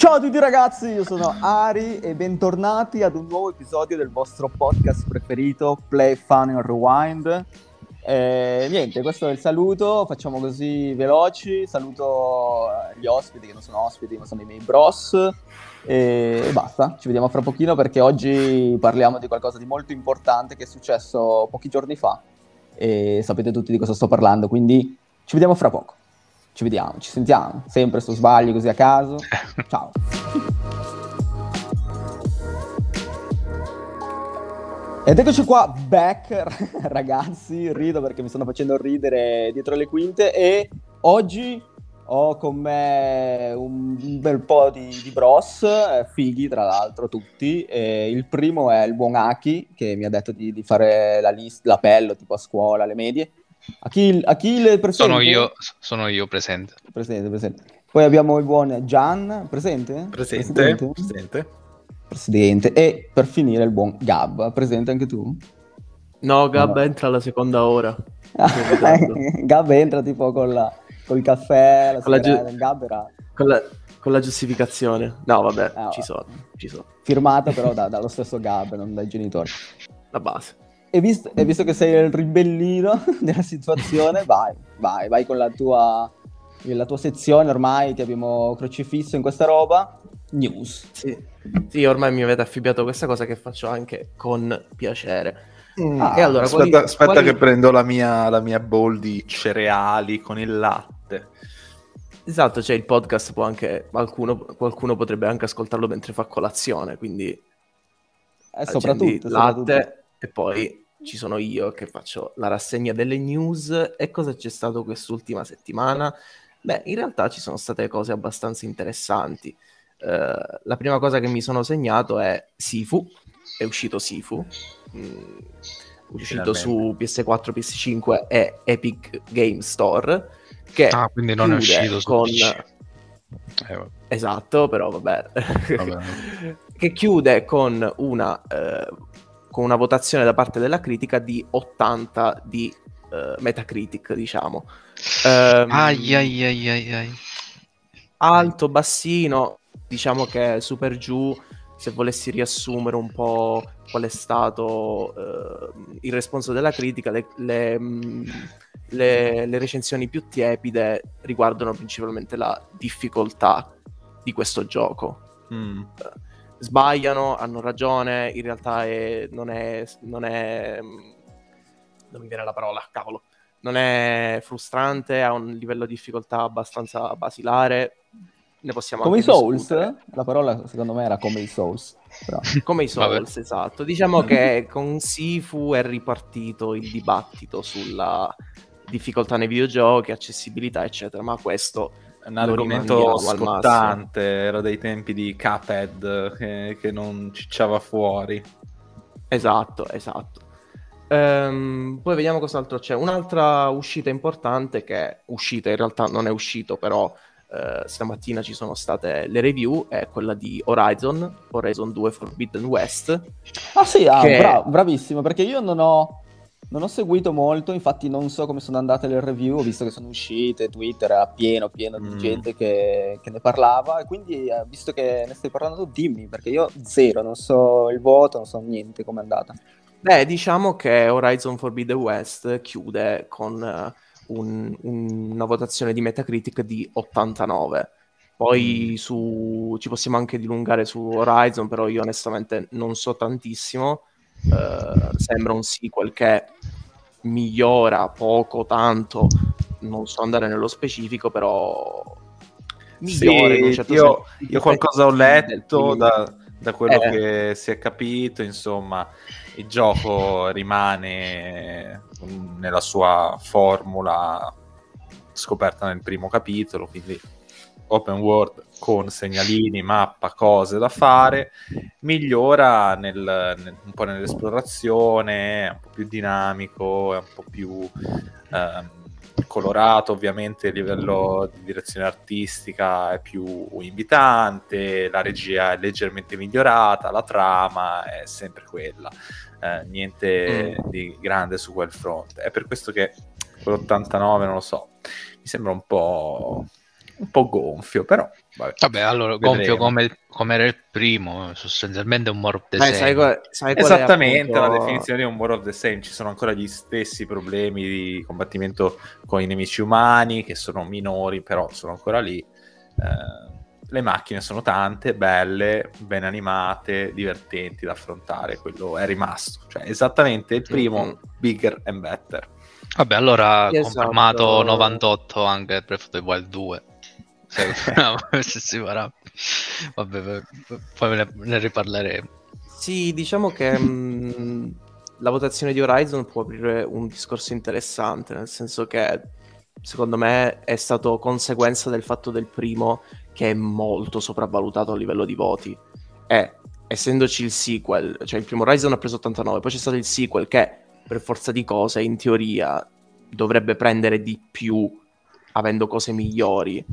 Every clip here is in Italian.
Ciao a tutti ragazzi, io sono Ari e bentornati ad un nuovo episodio del vostro podcast preferito Play Fun and Rewind. Eh, niente, questo è il saluto, facciamo così veloci, saluto gli ospiti che non sono ospiti ma sono i miei bros e basta, ci vediamo fra pochino perché oggi parliamo di qualcosa di molto importante che è successo pochi giorni fa e sapete tutti di cosa sto parlando, quindi ci vediamo fra poco. Ci vediamo, ci sentiamo, sempre su sbagli così a caso. Ciao. Ed eccoci qua, back, ragazzi, rido perché mi stanno facendo ridere dietro le quinte e oggi ho con me un bel po' di, di bros, eh, fighi tra l'altro tutti. E il primo è il buon Aki che mi ha detto di, di fare la list, l'appello tipo a scuola, alle medie. Achille, Achille presente? Sono io, sono io presente. Presente, presente. Poi abbiamo il buon Gian, presente? Presente, Presidente. presente. Presidente. E per finire il buon Gab, presente anche tu? No, Gab No. entra alla seconda ora. Gab entra tipo con la, col caffè, la Con la il Gab era Con la, con la giustificazione. No, vabbè, Ah, ci vabbè. sono, ci sono. firmato però da- dallo stesso Gab, non dai genitori. La base. E visto, e visto che sei il ribellino della situazione, vai, vai, vai con la tua, la tua sezione, ormai ti abbiamo crocifisso in questa roba. News. Sì. Sì, ormai mi avete affibbiato questa cosa che faccio anche con piacere. Ah, e allora, aspetta, quali- aspetta quali- che prendo la mia, la mia bowl di cereali con il latte. Esatto, cioè il podcast può anche... Qualcuno, qualcuno potrebbe anche ascoltarlo mentre fa colazione, quindi... E accendi soprattutto, latte soprattutto. E poi ci sono io che faccio la rassegna delle news e cosa c'è stato quest'ultima settimana? Beh, in realtà ci sono state cose abbastanza interessanti. Eh, la prima cosa che mi sono segnato è Sifu, è uscito Sifu, mm, è uscito su PS4, PS5 e Epic Game Store, che Ah, quindi non è uscito con... Eh. Esatto, però vabbè. Vabbè. che chiude con una, eh, con una votazione da parte della critica di 80 di eh, Metacritic, diciamo. Ehm, Ai, ai, ai, ai, ai. alto, bassino, diciamo che super giù, se volessi riassumere un po' qual è stato eh, il responso della critica, le, le, mh, le- le recensioni più tiepide riguardano principalmente la difficoltà di questo gioco. Mm. Sbagliano, hanno ragione, in realtà è- non è... Non è non mi viene la parola, cavolo. Non è frustrante, ha un livello di difficoltà abbastanza basilare. Ne possiamo Come i Souls? discutere. La parola secondo me era come i Souls. Però. Come i Vabbè. Souls, esatto. Diciamo che con Sifu è ripartito il dibattito sulla difficoltà nei videogiochi, accessibilità, eccetera, ma questo un argomento scottante, era dei tempi di Cuphead che, che non cicciava fuori. Esatto, esatto. Ehm, poi vediamo cos'altro c'è. Un'altra uscita importante che uscita in realtà non è uscito, però eh, stamattina ci sono state le review, è quella di Horizon, Horizon 2 Forbidden West. Ah sì, ah, Che- bra- bravissimo, perché io non ho, non ho seguito molto, infatti non so come sono andate le review, ho visto che sono uscite, Twitter era pieno, pieno di Mm. gente che, che ne parlava, e quindi eh, visto che ne stai parlando dimmi, perché io zero, non so il voto, non so niente com'è andata. Beh, diciamo che Horizon Forbidden West chiude con eh, un- un- una votazione di Metacritic di 89. Poi su, ci possiamo anche dilungare su Horizon, però io onestamente non so tantissimo. Eh, sembra un sequel che migliora poco, tanto, non so andare nello specifico, però migliora in un Sì, certo io, senso. io qualcosa ho letto da, da quello Eh. che si è capito, insomma, il gioco rimane nella sua formula scoperta nel primo capitolo, quindi open world con segnalini, mappa, cose da fare, migliora nel- nel- un po' nell'esplorazione, è un po' più dinamico, è un po' più ehm, colorato, ovviamente a livello di direzione artistica è più invitante, la regia è leggermente migliorata, la trama è sempre quella, eh, niente di grande su quel fronte. È per questo che quell'89 non lo so, mi sembra un po' un po' gonfio, però vabbè. Vabbè, allora, gonfio Vedremo. come, come era il primo, sostanzialmente un more of the Beh, same. sai, qual- sai Esattamente, appunto- la definizione di un more of the same. Ci sono ancora gli stessi problemi di combattimento con i nemici umani, che sono minori, però sono ancora lì. Eh, le macchine sono tante, belle, ben animate, divertenti da affrontare. Quello è rimasto. Cioè, esattamente il primo, Mhm. bigger and better. Vabbè, allora Sì, confermato esatto. 98 anche Breath of the Wild 2. Se, se si farà. Vabbè, poi- poi ne, ne riparleremo. Sì, diciamo che mh, la votazione di Horizon può aprire un discorso interessante, nel senso che secondo me è stato conseguenza del fatto del primo che è molto sopravvalutato a livello di voti. E essendoci il sequel, cioè il primo Horizon ha preso 89, poi c'è stato il sequel che per forza di cose in teoria dovrebbe prendere di più avendo cose migliori.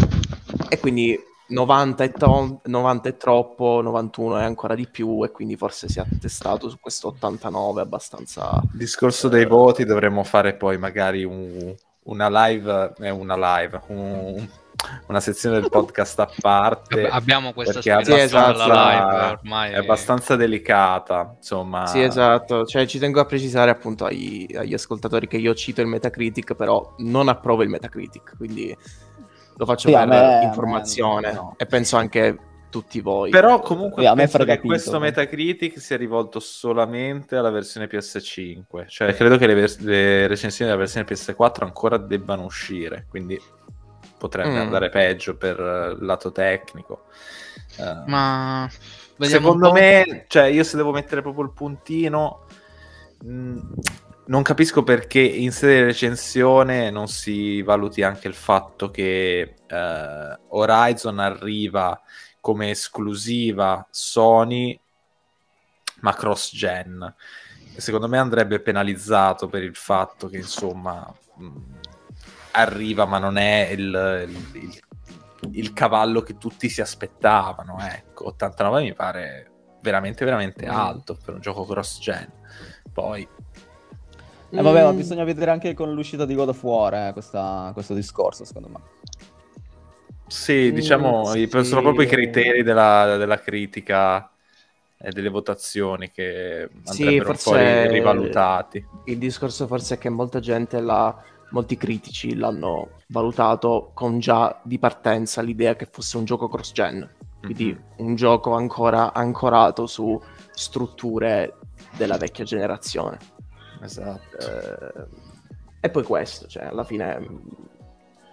E quindi 90 è, to- 90 è troppo, 91 è ancora di più e quindi forse si è attestato su questo 89 abbastanza... Il discorso dei voti dovremmo fare poi magari un- una live, eh, una live, un- una sezione del podcast a parte. Abbiamo questa perché abbastanza- della live ormai. È abbastanza delicata, insomma. Sì, esatto, cioè ci tengo a precisare appunto agli, agli ascoltatori che io cito il Metacritic, però non approvo il Metacritic, quindi lo faccio Sì, a per me- a me informazione no. e penso anche tutti voi. Però comunque Sì, a me penso frega che questo Metacritic sia rivolto solamente alla versione PS5. Cioè, credo che le, vers- le recensioni della versione PS4 ancora debbano uscire, quindi potrebbe Mm. andare peggio per eh, il lato tecnico. Eh, Ma Secondo me, cioè, io se devo mettere proprio il puntino, mh, non capisco perché in sede di recensione non si valuti anche il fatto che eh, Horizon arriva come esclusiva Sony, ma cross-gen. Secondo me andrebbe penalizzato per il fatto che, insomma, mh, arriva, ma non è il- il- il il cavallo che tutti si aspettavano. Ecco, 89 mi pare veramente, veramente Mm. alto per un gioco cross-gen. Poi, Eh, vabbè, ma Mm, bisogna vedere anche con l'uscita di God of War eh, questa- questo discorso, secondo me. sì, Mm, diciamo, i- sì. sono proprio i criteri della, della critica e delle votazioni che Sì, andrebbero forse- poi rivalutati. Il discorso forse è che molta gente, l'ha, molti critici l'hanno valutato con già di partenza l'idea che fosse un gioco cross-gen, quindi Mhm. un gioco ancora ancorato su strutture della vecchia generazione. Esatto. Eh, e poi questo, cioè alla fine mh,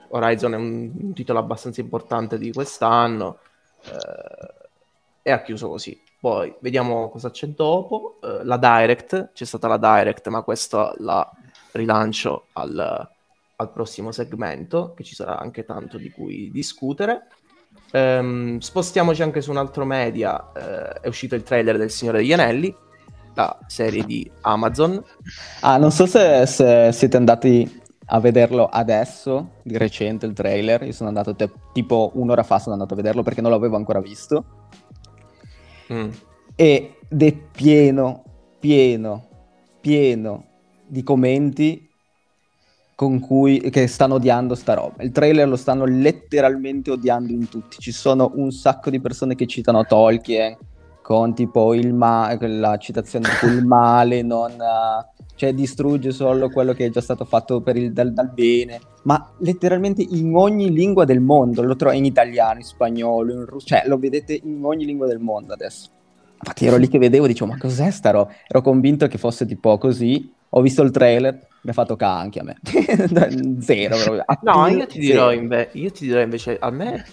Horizon è un, titolo abbastanza importante di quest'anno eh, e ha chiuso così. Poi vediamo cosa c'è dopo. Eh, la Direct, c'è stata la Direct, ma questo la rilancio al, al prossimo segmento, che ci sarà anche tanto di cui discutere. Ehm, spostiamoci anche su un altro media, eh, è uscito il trailer del Signore degli Anelli, la serie di Amazon, Ah, non so se, se siete andati a vederlo adesso, di recente il trailer. Io sono andato te- tipo un'ora fa, sono andato a vederlo perché non l'avevo ancora visto. Mm. Ed è pieno, pieno, pieno di commenti con cui che stanno odiando sta roba. Il trailer lo stanno letteralmente odiando in tutti. Ci sono un sacco di persone che citano Tolkien con tipo il ma- la citazione tipo il male non eh, cioè distrugge solo quello che è già stato fatto per il, dal, dal bene, ma letteralmente in ogni lingua del mondo, lo trovo in italiano, in spagnolo, in russo, cioè lo vedete in ogni lingua del mondo adesso. Infatti ero lì che vedevo, dicevo, ma cos'è sta roba? Ero convinto che fosse tipo così, ho visto il trailer, mi ha fatto ca anche a me. Zero proprio. No, io ti, dirò inve- io ti dirò invece, a me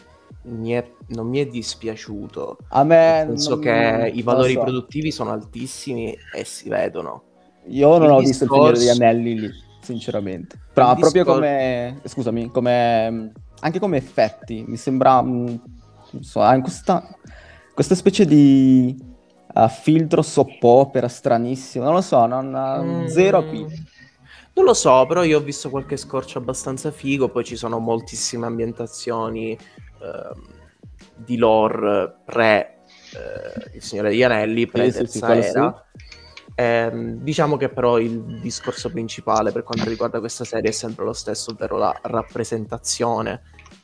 mi è- non mi è dispiaciuto. A me Penso non- che i valori so. produttivi sono altissimi e si vedono. Io non il ho visto il Signore degli discorso- Anelli lì, sinceramente. Però Il proprio discor- come, scusami, come anche come effetti, mi sembra, mm, non so, questa, questa specie di uh, filtro soppopera stranissimo, non lo so, non, Mm. zero appeal. Non lo so, però io ho visto qualche scorcio abbastanza figo, poi ci sono moltissime ambientazioni di lore pre eh, Il Signore degli Anelli, pre Sì, era. Ehm, diciamo che però il discorso principale per quanto riguarda questa serie è sempre lo stesso, ovvero la rappresentazione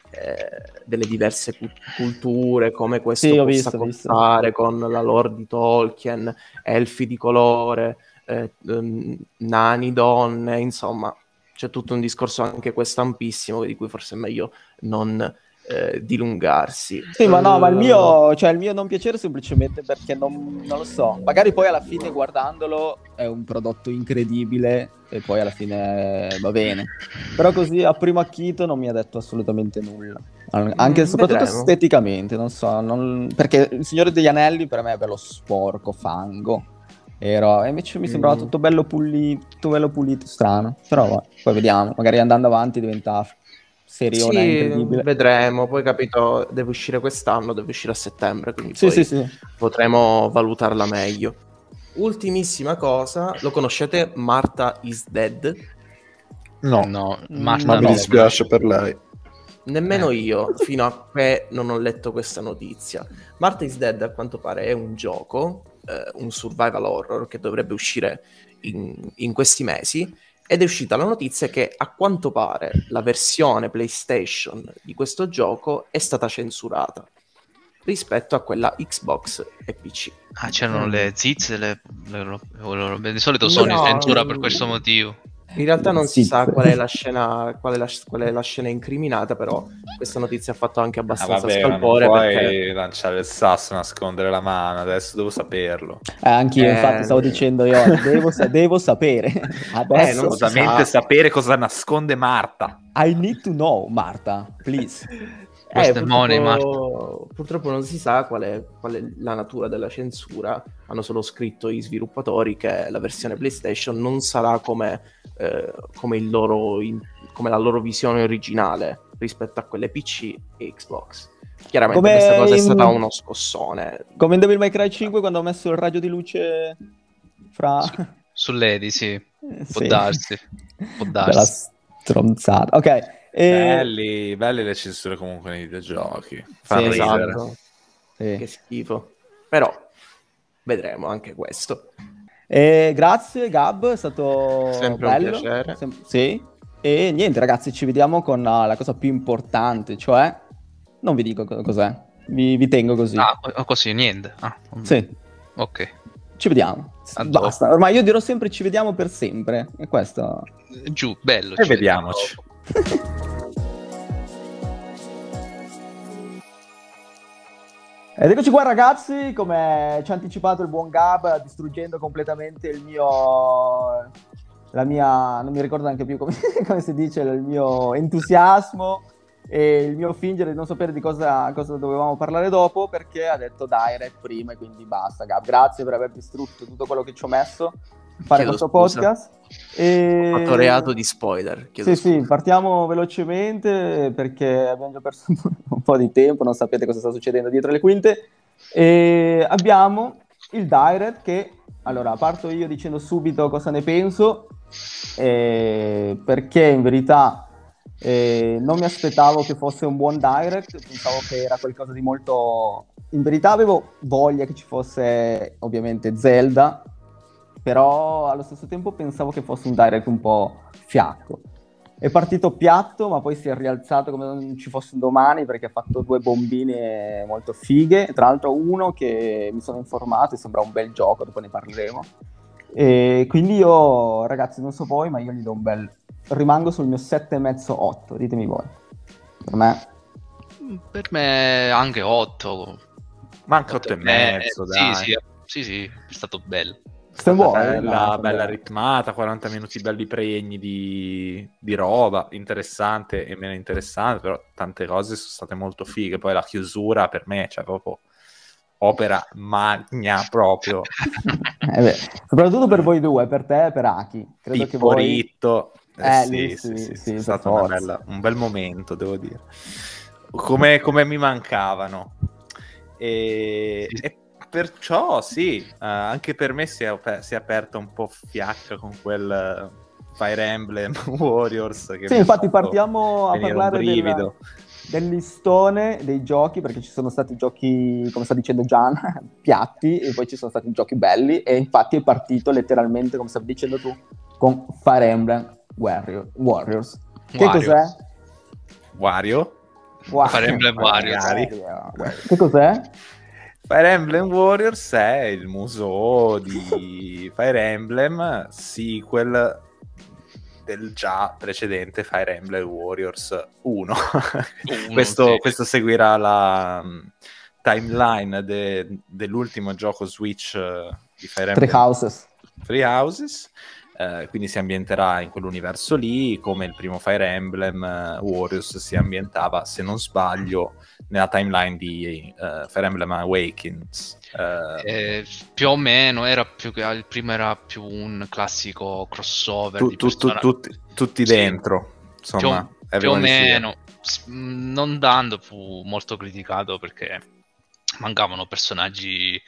eh, delle diverse cu- culture, come questo Sì, possa visto, ho visto. contare con la lore di Tolkien, elfi di colore, eh, ehm, nani, donne, insomma, c'è tutto un discorso anche questo ampissimo di cui forse è meglio non eh, dilungarsi. Sì, ma no, ma il mio, cioè, il mio non piacere semplicemente perché non, non lo so. Magari poi alla fine guardandolo è un prodotto incredibile e poi alla fine va bene. Però così a primo acchito non mi ha detto assolutamente nulla. An- Anche Mm, soprattutto vedremo. esteticamente, non so. non- Perché il Signore degli Anelli per me è bello sporco, fango. Ero... E invece mi sembrava Mm. tutto bello pulito, bello pulito, strano. Però poi vediamo. Magari andando avanti diventa seriona Sì, incredibile. vedremo. Poi capito, deve uscire quest'anno, deve uscire a settembre, quindi Sì, poi sì, sì. potremo valutarla meglio. Ultimissima cosa, lo conoscete? Marta is dead? No, No, Mm, Marta Ma mi no. dispiace per lei. Nemmeno Eh. io, fino a che non ho letto questa notizia. Marta is Dead, a quanto pare, è un gioco, eh, un survival horror che dovrebbe uscire in, in questi mesi. Ed è uscita la notizia che a quanto pare la versione PlayStation di questo gioco è stata censurata rispetto a quella Xbox e PC. Ah, c'erano Mm. le zizze, le, le, le robe. Di solito Sony No, censura per questo motivo. In realtà non si sa qual è la scena, qual è la, qual è la scena incriminata, però questa notizia ha fatto anche Ah, abbastanza vabbè, ma non scalpore puoi perché lanciare il sasso, nascondere la mano, adesso devo saperlo. Eh, anch'io, Eh, infatti, stavo dicendo io, devo, sa- devo sapere. Adesso, non si Assolutamente sa. sapere cosa nasconde Marta. I need to know, Marta, please. Eh, è purtroppo, purtroppo non si sa qual è, qual è la natura della censura. Hanno solo scritto i sviluppatori che la versione PlayStation non sarà come, eh, come, il loro in- come la loro visione originale rispetto a quelle PC e Xbox. Chiaramente Come questa cosa è in- stata uno scossone. Come in Devil May Cry 5 quando ho messo il raggio di luce fra... Sull'Edi, sì. Può sì. darsi. Può Bella darsi. stronzata. Ok. E- Belli, belle le censure comunque nei videogiochi. Fanno Sì. Esatto. sì. Che schifo. Però vedremo anche questo. E grazie Gab, è stato Sempre un bello. piacere. Sem- sì. E niente ragazzi, ci vediamo con uh, la cosa più importante, cioè... Non vi dico co- cos'è, vi, vi tengo così. Ah, così, niente. Ah, Sì, Ok. ci vediamo. A dopo. Basta, ormai io dirò sempre ci vediamo per sempre. E questo... Giù, bello. E ci vediamoci. Ed eccoci qua ragazzi, come ci ha anticipato il buon Gab, distruggendo completamente il mio... La mia... non mi ricordo neanche più come, come si dice, il mio entusiasmo e il mio fingere di non sapere di cosa, cosa dovevamo parlare dopo perché ha detto direct prima e quindi basta Gab. Grazie per aver distrutto tutto quello che ci ho messo fare Chiedo questo scusa. podcast. E... Ho fatto reato di spoiler. chiedo Sì, scusa. sì, partiamo velocemente perché abbiamo già perso un po' di tempo, non sapete cosa sta succedendo dietro le quinte. E abbiamo il direct che, allora, parto io dicendo subito cosa ne penso, eh, perché in verità eh, non mi aspettavo che fosse un buon direct, pensavo che era qualcosa di molto... In verità avevo voglia che ci fosse ovviamente Zelda, però allo stesso tempo pensavo che fosse un direct un po' fiacco. È partito piatto, ma poi si è rialzato come non ci fosse un domani perché ha fatto due bombine molto fighe. Tra l'altro, uno che mi sono informato e sembra un bel gioco, dopo ne parleremo. E quindi io, ragazzi, non so voi, ma io gli do un bel. Rimango sul mio 7,5-8, ditemi voi. Per me, Per me anche 8. Manca 8 e mezzo, dai. Sì, sì, sì, sì, è stato bello. Buono, bella, no, bella ritmata, 40 minuti belli pregni di, di roba, interessante e meno interessante, però tante cose sono state molto fighe. Poi la chiusura per me, cioè proprio opera magna proprio, Eh beh, soprattutto per voi due, per te e per Aki. Credo che voi. Ritto. Eh, Eh, sì, sì, sì, sì, sì, è stato bella- un bel momento, devo dire. Come, come mi mancavano. E, Sì. e perciò sì, eh, anche per me si è, ap- si è aperta un po' fiacca con quel eh, Fire Emblem Warriors. Che Sì, infatti partiamo a parlare del, brivido. del listone dei giochi, perché ci sono stati giochi, come sta dicendo Gian, piatti, e poi ci sono stati giochi belli, e infatti è partito letteralmente, come stavi dicendo tu, con Fire Emblem Warrior- Warriors. Che Wario. cos'è? Wario? Wow. Fire Emblem Warriors. Magari. Che cos'è? Fire Emblem Warriors è il muso di Fire Emblem, sequel del già precedente Fire Emblem Warriors 1. Uno, questo, sì. questo seguirà la mm, timeline de- dell'ultimo gioco Switch eh, di Fire Three Emblem Houses. Three Houses. Eh, quindi si ambienterà in quell'universo lì, come il primo Fire Emblem eh, Warriors si ambientava, se non sbaglio, nella timeline di eh, Fire Emblem Awakens. Eh, Eh, più o meno era più il primo era più un classico crossover tu- tu- tu- tutti, tutti Sì. dentro, insomma, più, più o meno non dando fu molto criticato perché mancavano personaggi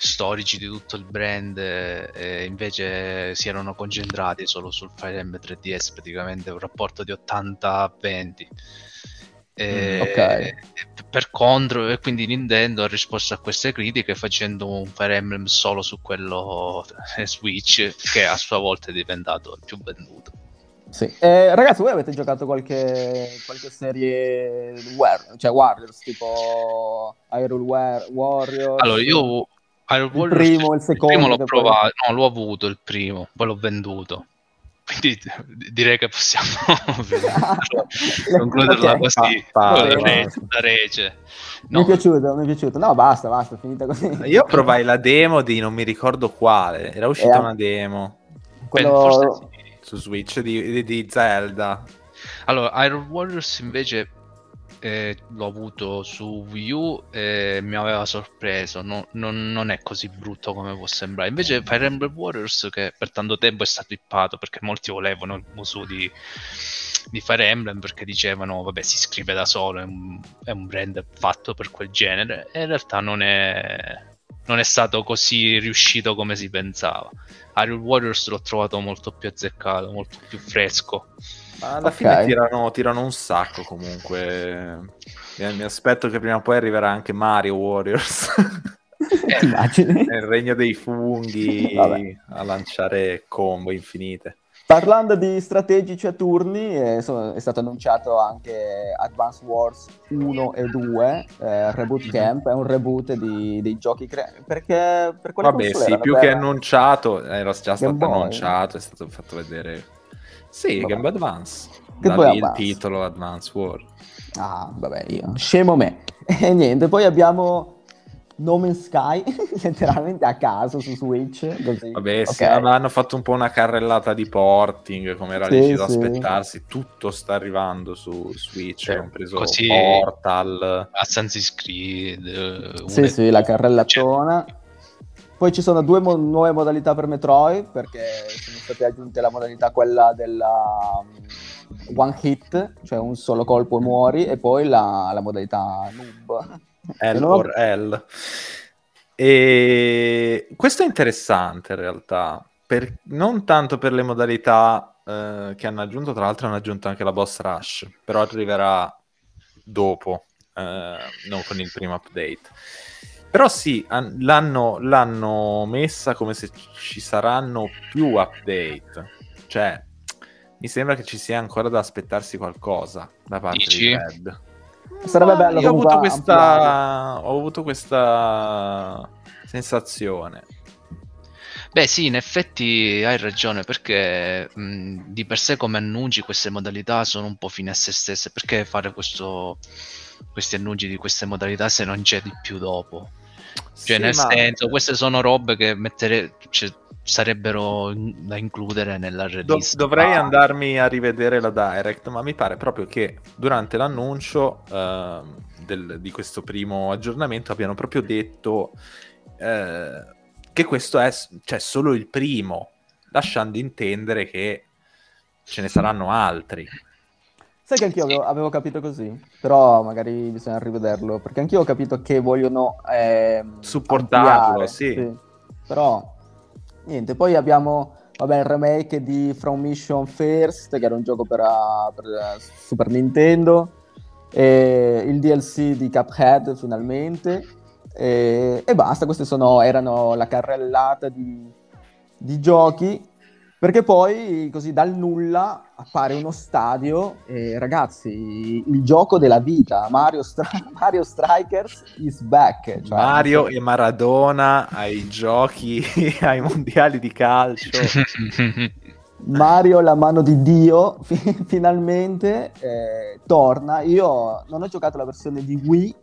storici di tutto il brand eh, invece si erano concentrati solo sul Fire Emblem 3DS praticamente un rapporto di 80 a 20 E- Mm, ok. e per contro e quindi Nintendo ha risposto a queste critiche facendo un Fire Emblem solo su quello eh, Switch che a sua volta è diventato il più venduto Sì. Eh, ragazzi, voi avete giocato qualche, qualche serie war- cioè Warriors, tipo Hyrule War- Warriors? Allora, io Il Warriors, primo, il secondo, primo l'ho che poi- provato, no, l'ho avuto il primo, poi l'ho venduto. Quindi direi che possiamo concluderla Ok. così, Pa- con la pa- rece. la rece. Mi è No, piaciuto, mi è piaciuto. No, basta, basta, finita così. Io provai la demo di non mi ricordo quale, era uscita Eh, una demo Quello... forse sì. su Switch di, di- di Zelda. Allora, Hyrule Warriors invece eh, l'ho avuto su Wii U e mi aveva sorpreso, no- non, non è così brutto come può sembrare. Invece Fire Emblem Warriors, che per tanto tempo è stato ippato perché molti volevano il musu di, di Fire Emblem perché dicevano, vabbè, si scrive da solo, è un, è un brand fatto per quel genere, e in realtà non è, non è stato così riuscito come si pensava. Hyrule Warriors l'ho trovato molto più azzeccato, molto più fresco. Ma alla Ok. fine tirano, tirano un sacco comunque. Mi, aspetto che prima o poi arriverà anche Mario Warriors. Immagini? Nel regno dei funghi Vabbè. a lanciare combo infinite. Parlando di strategici a turni, eh, è stato annunciato anche Advance Wars 1 e 2, eh, Reboot Mhm. Camp, è un reboot di- dei giochi cre- perché per quale Vabbè, sì, più Per- che annunciato, era già stato Boy. annunciato, è stato fatto vedere. Sì, Vabbè. Game Advance. Che poi il titolo Advance War. Ah, vabbè, io. Scemo me. E niente, poi abbiamo No Man's Sky, letteralmente a caso su Switch. Così. Vabbè, sì, hanno fatto un po' una carrellata di porting, come era Sì, sì. aspettarsi. Tutto sta arrivando su Switch, Eh, compreso così- Portal. Assassin's Creed, eh, Sì, una- sì, la carrellatona. Poi ci sono due mo- nuove modalità per Metroid, perché sono state aggiunte la modalità quella della um, one hit, cioè un solo colpo e muori, e poi la, la modalità noob. L ho- or L. E questo è interessante in realtà, per- non tanto per le modalità eh, che hanno aggiunto, tra l'altro hanno aggiunto anche la boss rush, però arriverà dopo, eh, non con il primo update. Però sì, han- l'hanno, l'hanno messa come se ci saranno più update, cioè mi sembra che ci sia ancora da aspettarsi qualcosa da parte Dici? di Red. Sarebbe Ma bello io ho avuto, questa, ho avuto questa sensazione. Beh, sì, in effetti hai ragione, perché mh, di per sé come annunci queste modalità sono un po' fine a se stesse. Perché fare questo, questi annunci di queste modalità se non c'è di più dopo? Cioè, Sì, nel ma- senso, queste sono robe che mettere, cioè, sarebbero da includere nella Do- release. dovrei Ah, andarmi a rivedere la direct, ma mi pare proprio che durante l'annuncio ehm, del- di questo primo aggiornamento abbiano proprio detto eh, che questo è cioè, solo il primo, lasciando intendere che ce ne saranno altri. Sai che anch'io avevo, avevo capito così, però magari bisogna rivederlo, perché anch'io ho capito che vogliono ehm, Supportarlo, ampliare, sì. Però, niente, poi abbiamo, vabbè, il remake di From Mission First, che era un gioco per, per, uh, Super Nintendo, il DLC di Cuphead finalmente, e, e basta, queste sono, erano la carrellata di, di giochi Perché poi così dal nulla appare uno stadio e ragazzi, il gioco della vita, Mario, Stri- Mario Strikers is back. Cioè, Mario e Maradona ai giochi, ai mondiali di calcio. Mario, la mano di Dio, fi- finalmente eh, torna. Io non ho giocato la versione di Wii,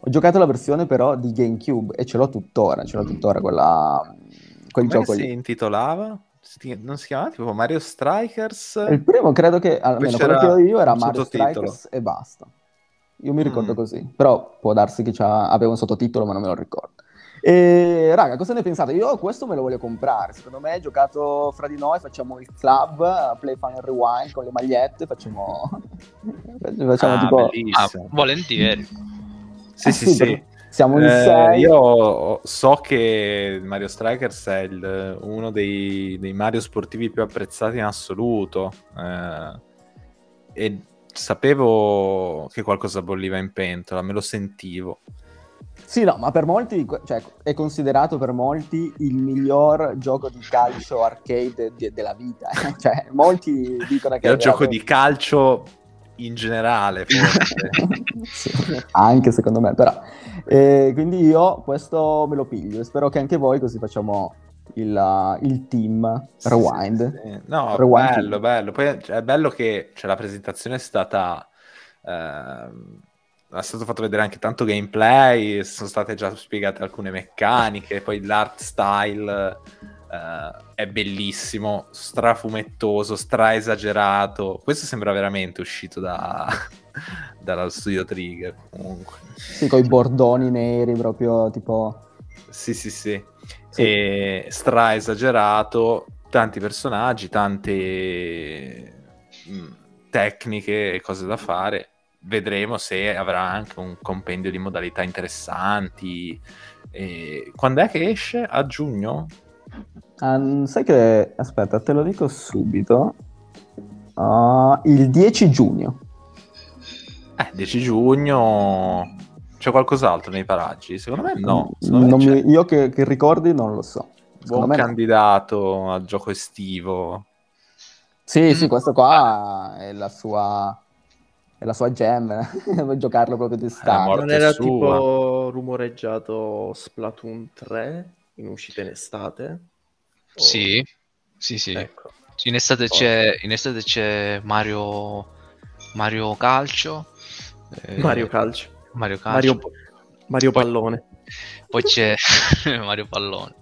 ho giocato la versione però di GameCube e ce l'ho tuttora, ce l'ho tuttora quella, quel Come gioco si lì. intitolava? Non si chiamava tipo Mario Strikers? Il primo credo che, almeno quello che ho io era Mario. Strikers e basta. Io mi ricordo Mm. così, però può darsi che aveva un sottotitolo ma non me lo ricordo. E raga, cosa ne pensate? Io questo me lo voglio comprare. Secondo me, giocato fra di noi, facciamo il club, Play Fun and Rewind con le magliette, facciamo, facciamo Ah, tipo... Ah, bellissimo. volentieri. Sì, Eh sì, sì, sì. per- Siamo in Eh, sei. io so che Mario Strikers è il- uno dei, dei Mario sportivi più apprezzati in assoluto eh, e sapevo che qualcosa bolliva in pentola, me lo sentivo. Sì, no, ma per molti, cioè, è considerato per molti il miglior gioco di calcio arcade di- della vita. eh. Cioè, molti dicono che È un gioco di calcio in generale, forse. Sì, anche secondo me, però. Eh, quindi io questo me lo piglio e spero che anche voi così facciamo il, uh, il team Rewind. Sì, sì, sì. No, Rewind bello, team. bello. Poi cioè, è bello che cioè, la presentazione è stata... ehm, è stato fatto vedere anche tanto gameplay, sono state già spiegate alcune meccaniche, poi l'art style eh, è bellissimo, strafumettoso, stra esagerato. Questo sembra veramente uscito da, dallo studio Trigger. Comunque, Sì, con i bordoni neri proprio tipo... sì, sì, sì. Sì. E stra esagerato, tanti personaggi, tante mh, tecniche e cose da fare. Vedremo se avrà anche un compendio di modalità interessanti. E quando è che esce? A giugno? Ah, sai che... Aspetta, te lo dico subito. Ah, il 10 giugno. Eh, 10 giugno. C'è qualcos'altro nei paraggi? Secondo me no. Secondo me mi- io che, che ricordi non lo so. Secondo Buon me no. candidato al gioco estivo. Sì, sì, Mm. questo qua è la sua... È la sua gem, vuoi giocarlo proprio d'estate. Non era sua. tipo rumoreggiato Splatoon 3 in uscita in estate? O- Sì, sì, sì. Ecco. In estate c'è, in estate c'è Mario, Mario Calcio. Eh, Mario Calcio. Mario Calcio. Mario, Mario Poi- Pallone. Poi c'è Mario Pallone.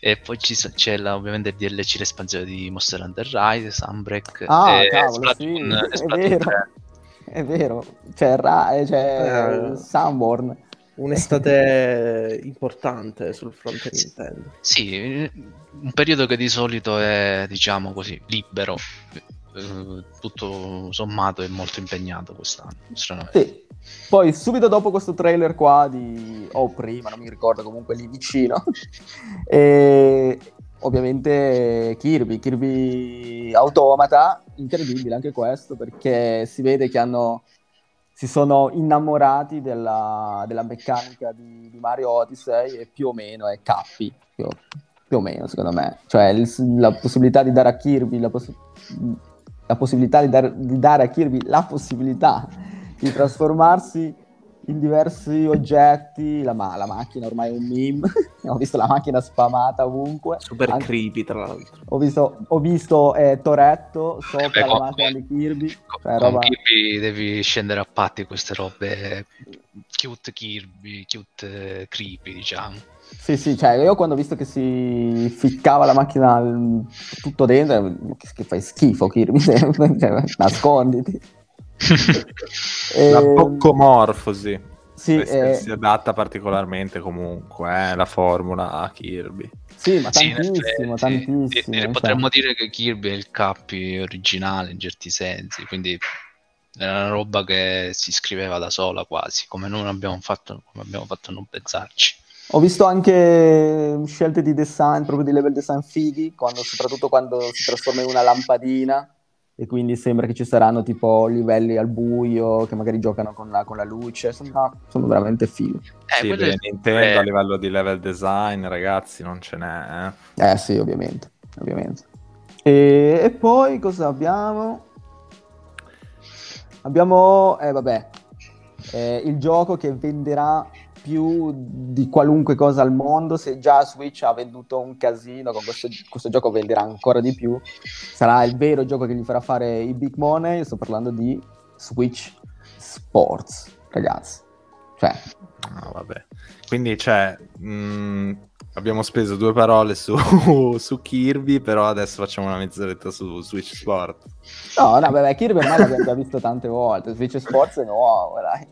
E poi ci so- c'è la- ovviamente il DLC, l'espansione di Monster Hunter Rise, Sunbreak. Ah, e cavolo, Splatoon, sì, e è Splatoon vero. 3. È vero, c'è, Ra- eh, c'è Eh. Sunborn. Un'estate importante sul fronte Nintendo. Sì, un periodo che di solito è, diciamo così, libero. Eh, Tutto sommato è molto impegnato quest'anno. Sì. Poi subito dopo questo trailer qua o prima, non mi ricordo, comunque lì vicino. e ovviamente Kirby, Kirby Automata, incredibile anche questo perché si vede che hanno si sono innamorati della, della meccanica di, di Mario Odyssey e più o meno è Cappy, più, più o meno secondo me. Cioè il- la possibilità di dare a Kirby la, poss- la possibilità di dare, di dare a Kirby la possibilità di trasformarsi in diversi oggetti. La, ma- la macchina ormai è un meme. Ho visto la macchina spamata ovunque. Super Anche- creepy, tra l'altro. Ho visto, ho visto eh, Toretto sopra beh, la con- macchina di Kirby. Con, Cioè, con roba- Kirby devi scendere a patti queste robe cute Kirby, cute eh, creepy, diciamo. Sì, sì, cioè io quando ho visto che si ficcava la macchina al- tutto dentro, che, che fai schifo Kirby, cioè, nasconditi. La Ehm, boccomorfosi. Sì, eh, si adatta particolarmente comunque eh, la formula a Kirby. sì, ma Sì, tantissimo, effetti, sì. tantissimo. E- e cioè. potremmo dire che Kirby è il Cappy originale in certi sensi, quindi era una roba che si scriveva da sola quasi, come non abbiamo fatto, come abbiamo fatto a non pensarci. Ho visto anche scelte di design, proprio di level design fighi, quando- soprattutto quando si trasforma in una lampadina e quindi sembra che ci saranno tipo livelli al buio che magari giocano con la, con la luce, sono, sono veramente fighi. Eh, sì, beh, è- Nintendo eh, a livello di level design, ragazzi, non ce n'è. eh. Eh sì, ovviamente, ovviamente. E, e poi cosa abbiamo? Abbiamo, eh, vabbè, eh, il gioco che venderà più di qualunque cosa al mondo. Se già Switch ha venduto un casino, con questo, questo gioco venderà ancora di più. Sarà il vero gioco che gli farà fare i big money. Sto parlando di Switch Sports, ragazzi. Cioè, Ah, vabbè. Quindi, cioè, mh, abbiamo speso due parole su, su Kirby, però adesso facciamo una mezz'oretta su Switch Sport. no, no, vabbè, Kirby ormai l'abbiamo già visto tante volte. Switch Sports è nuovo, dai.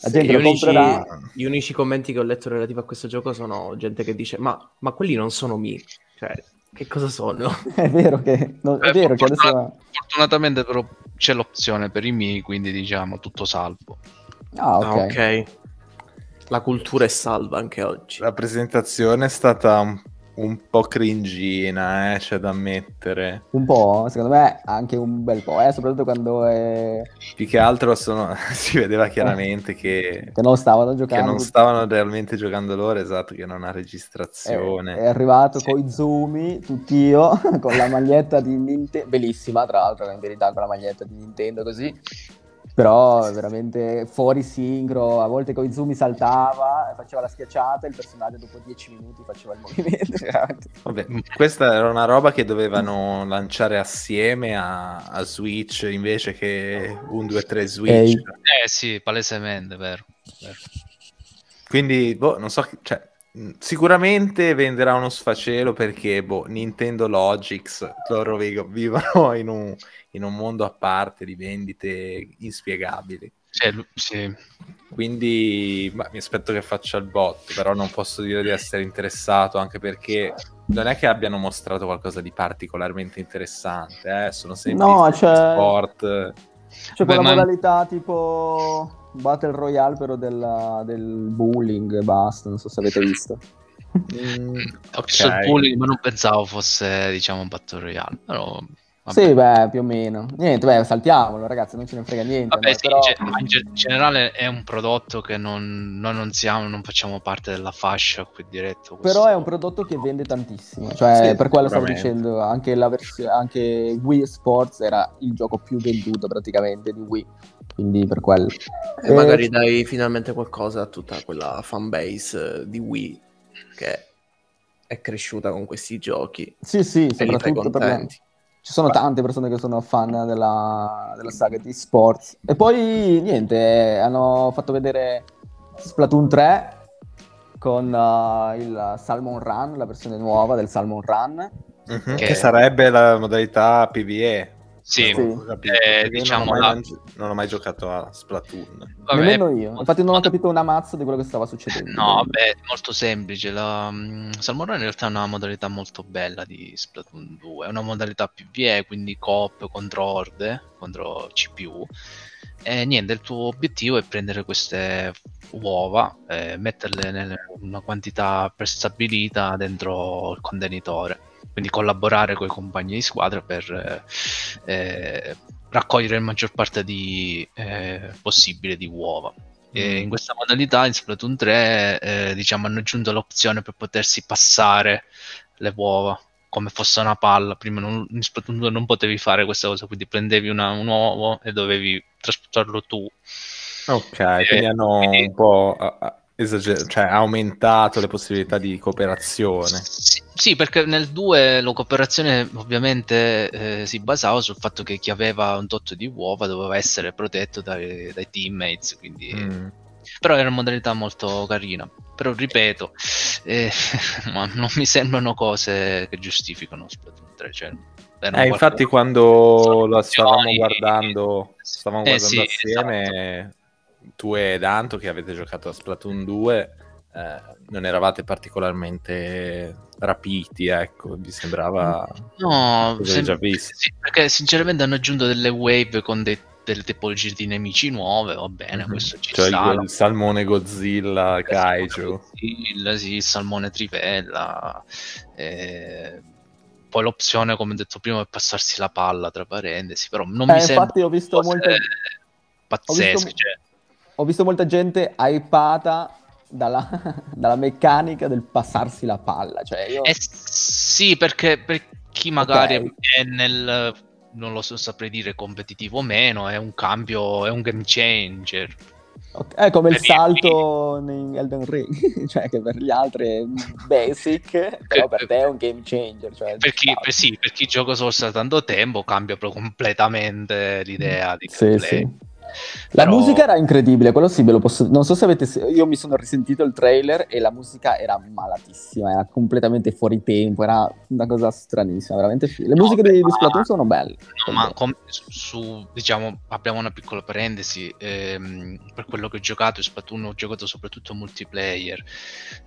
La gente Gli lo unici, comprerà. gli unici commenti che ho letto relativi a questo gioco sono gente che dice: Ma, ma quelli non sono mi. Cioè, che cosa sono? È vero che, no, è Eh, vero che adesso... Fortunatamente però c'è l'opzione per i miei, quindi diciamo tutto salvo. Ah, ok. Ah, ok. La cultura è salva anche oggi. La presentazione è stata un, un po' cringina, eh, c'è da ammettere. Un po', secondo me anche un bel po', eh, soprattutto quando è... Più che altro sono- si vedeva chiaramente che, che non stavano che giocando. non stavano realmente giocando loro, esatto, che non ha è, registrazione. è arrivato Sì. con i zoom, tutti io, con la maglietta di Nintendo, bellissima tra l'altro, in verità con la maglietta di Nintendo così, però è veramente fuori sincro, a volte con i zoom saltava, faceva la schiacciata e il personaggio dopo 10 minuti faceva il movimento. Vabbè, questa era una roba che dovevano lanciare assieme a, a Switch invece che un 2-3 Switch. Ehi. Eh sì, palesemente, vero. vero. Quindi, boh, non so, cioè, sicuramente venderà uno sfacelo perché, boh, Nintendo Logics, loro vi- vivono in un, in un mondo a parte di vendite inspiegabili. Cioè, sì. Quindi ma, mi aspetto che faccia il bot, però non posso dire di essere interessato, anche perché non è che abbiano mostrato qualcosa di particolarmente interessante, eh? sono sempre No, c'è- sport. C'è Beh, quella ma- modalità tipo Battle Royale però della- del bowling e basta, non so se avete visto. Mm, Ho visto il bullying, ma non pensavo fosse, diciamo, un Battle Royale. Però, vabbè. Sì, beh, più o meno. Niente, beh, saltiamolo, ragazzi, non ce ne frega niente. Vabbè, no? sì, però... in ge- in ge- generale è un prodotto che non, noi non siamo, non facciamo parte della fascia qui diretto. questo- Però è un prodotto che vende tantissimo, cioè Sì, per quello stavo dicendo, anche, la versione, anche Wii Sports era il gioco più venduto praticamente di Wii, quindi per quello. E magari dai finalmente qualcosa a tutta quella fanbase eh, di Wii che è cresciuta con questi giochi. Sì, sì, E soprattutto per. Ci sono tante persone che sono fan della, della saga di Sports. E poi, niente, hanno fatto vedere Splatoon 3 con uh, il Salmon Run, la versione nuova del Salmon Run. Mhm, Che- Che sarebbe la modalità PvE. Sì, Eh, diciamo non, ho mai la- mangi- non ho mai giocato a Splatoon. vabbè, Nemmeno io. Infatti non ho capito una mazza di quello che stava succedendo. No, vabbè, è molto semplice. La mm, Salmon Run in realtà è una modalità molto bella di Splatoon 2. È una modalità PvE, quindi coop contro orde, contro CPU. E niente, il tuo obiettivo è prendere queste uova e metterle in una quantità prestabilita dentro il contenitore. Quindi collaborare con i compagni di squadra per eh, eh, raccogliere il maggior parte di, eh, possibile di uova. E Mm. in questa modalità in Splatoon 3 eh, diciamo, hanno aggiunto l'opzione per potersi passare le uova come fosse una palla. Prima non, in Splatoon 2 non potevi fare questa cosa, quindi prendevi una- un uovo e dovevi trasportarlo tu. Ok, Eh, quindi hanno quindi- un po' esager- cioè, aumentato le possibilità di cooperazione. Sì, sì, perché nel 2 la cooperazione ovviamente eh, si basava sul fatto che chi aveva un tot di uova doveva essere protetto dai, dai teammates, quindi... Mm. Però era una modalità molto carina. Però ripeto, eh, ma non mi sembrano cose che giustificano Splatoon 3. Cioè, Eh, infatti quando la stavamo guardando, stavamo Eh, guardando sì, esatto. Tu e Danto che avete giocato a Splatoon 2, eh, non eravate particolarmente rapiti, ecco, vi sembrava... No, hai già visto? sì, perché sinceramente hanno aggiunto delle wave con dei- delle tipologie di nemici nuove, va bene, Mhm. questo ci Cioè sta. il, il salmone Godzilla, Kaiju. Il, sì, il salmone trivella. eh, poi l'opzione, come detto prima, è passarsi la palla, tra parentesi. Però non Eh, mi sembra infatti ho visto molte- pazzesche. ho visto- cioè. Ho visto molta gente hypata dalla, dalla meccanica del passarsi la palla. Cioè io... Eh sì, perché, per- chi magari Ok. è nel non lo so saprei dire competitivo o meno, è un cambio, è un game changer. Ok, È come il Per dire- salto in Elden Ring, cioè che per gli altri è basic, però per te è un game changer. Cioè, Per chi, per, sì, per chi gioca solo da tanto tempo cambia proprio completamente l'idea di Sì, sì. La Però- musica era incredibile, quello sì, ve lo posso... Non so se avete... Io mi sono risentito il trailer e la musica era malatissima, era completamente fuori tempo, era una cosa stranissima, veramente. Le No, musiche beh, di, di ma- Splatoon sono belle. No, ma com- su, diciamo, apriamo una piccola parentesi, ehm, per quello che ho giocato, Splatoon ho giocato soprattutto multiplayer,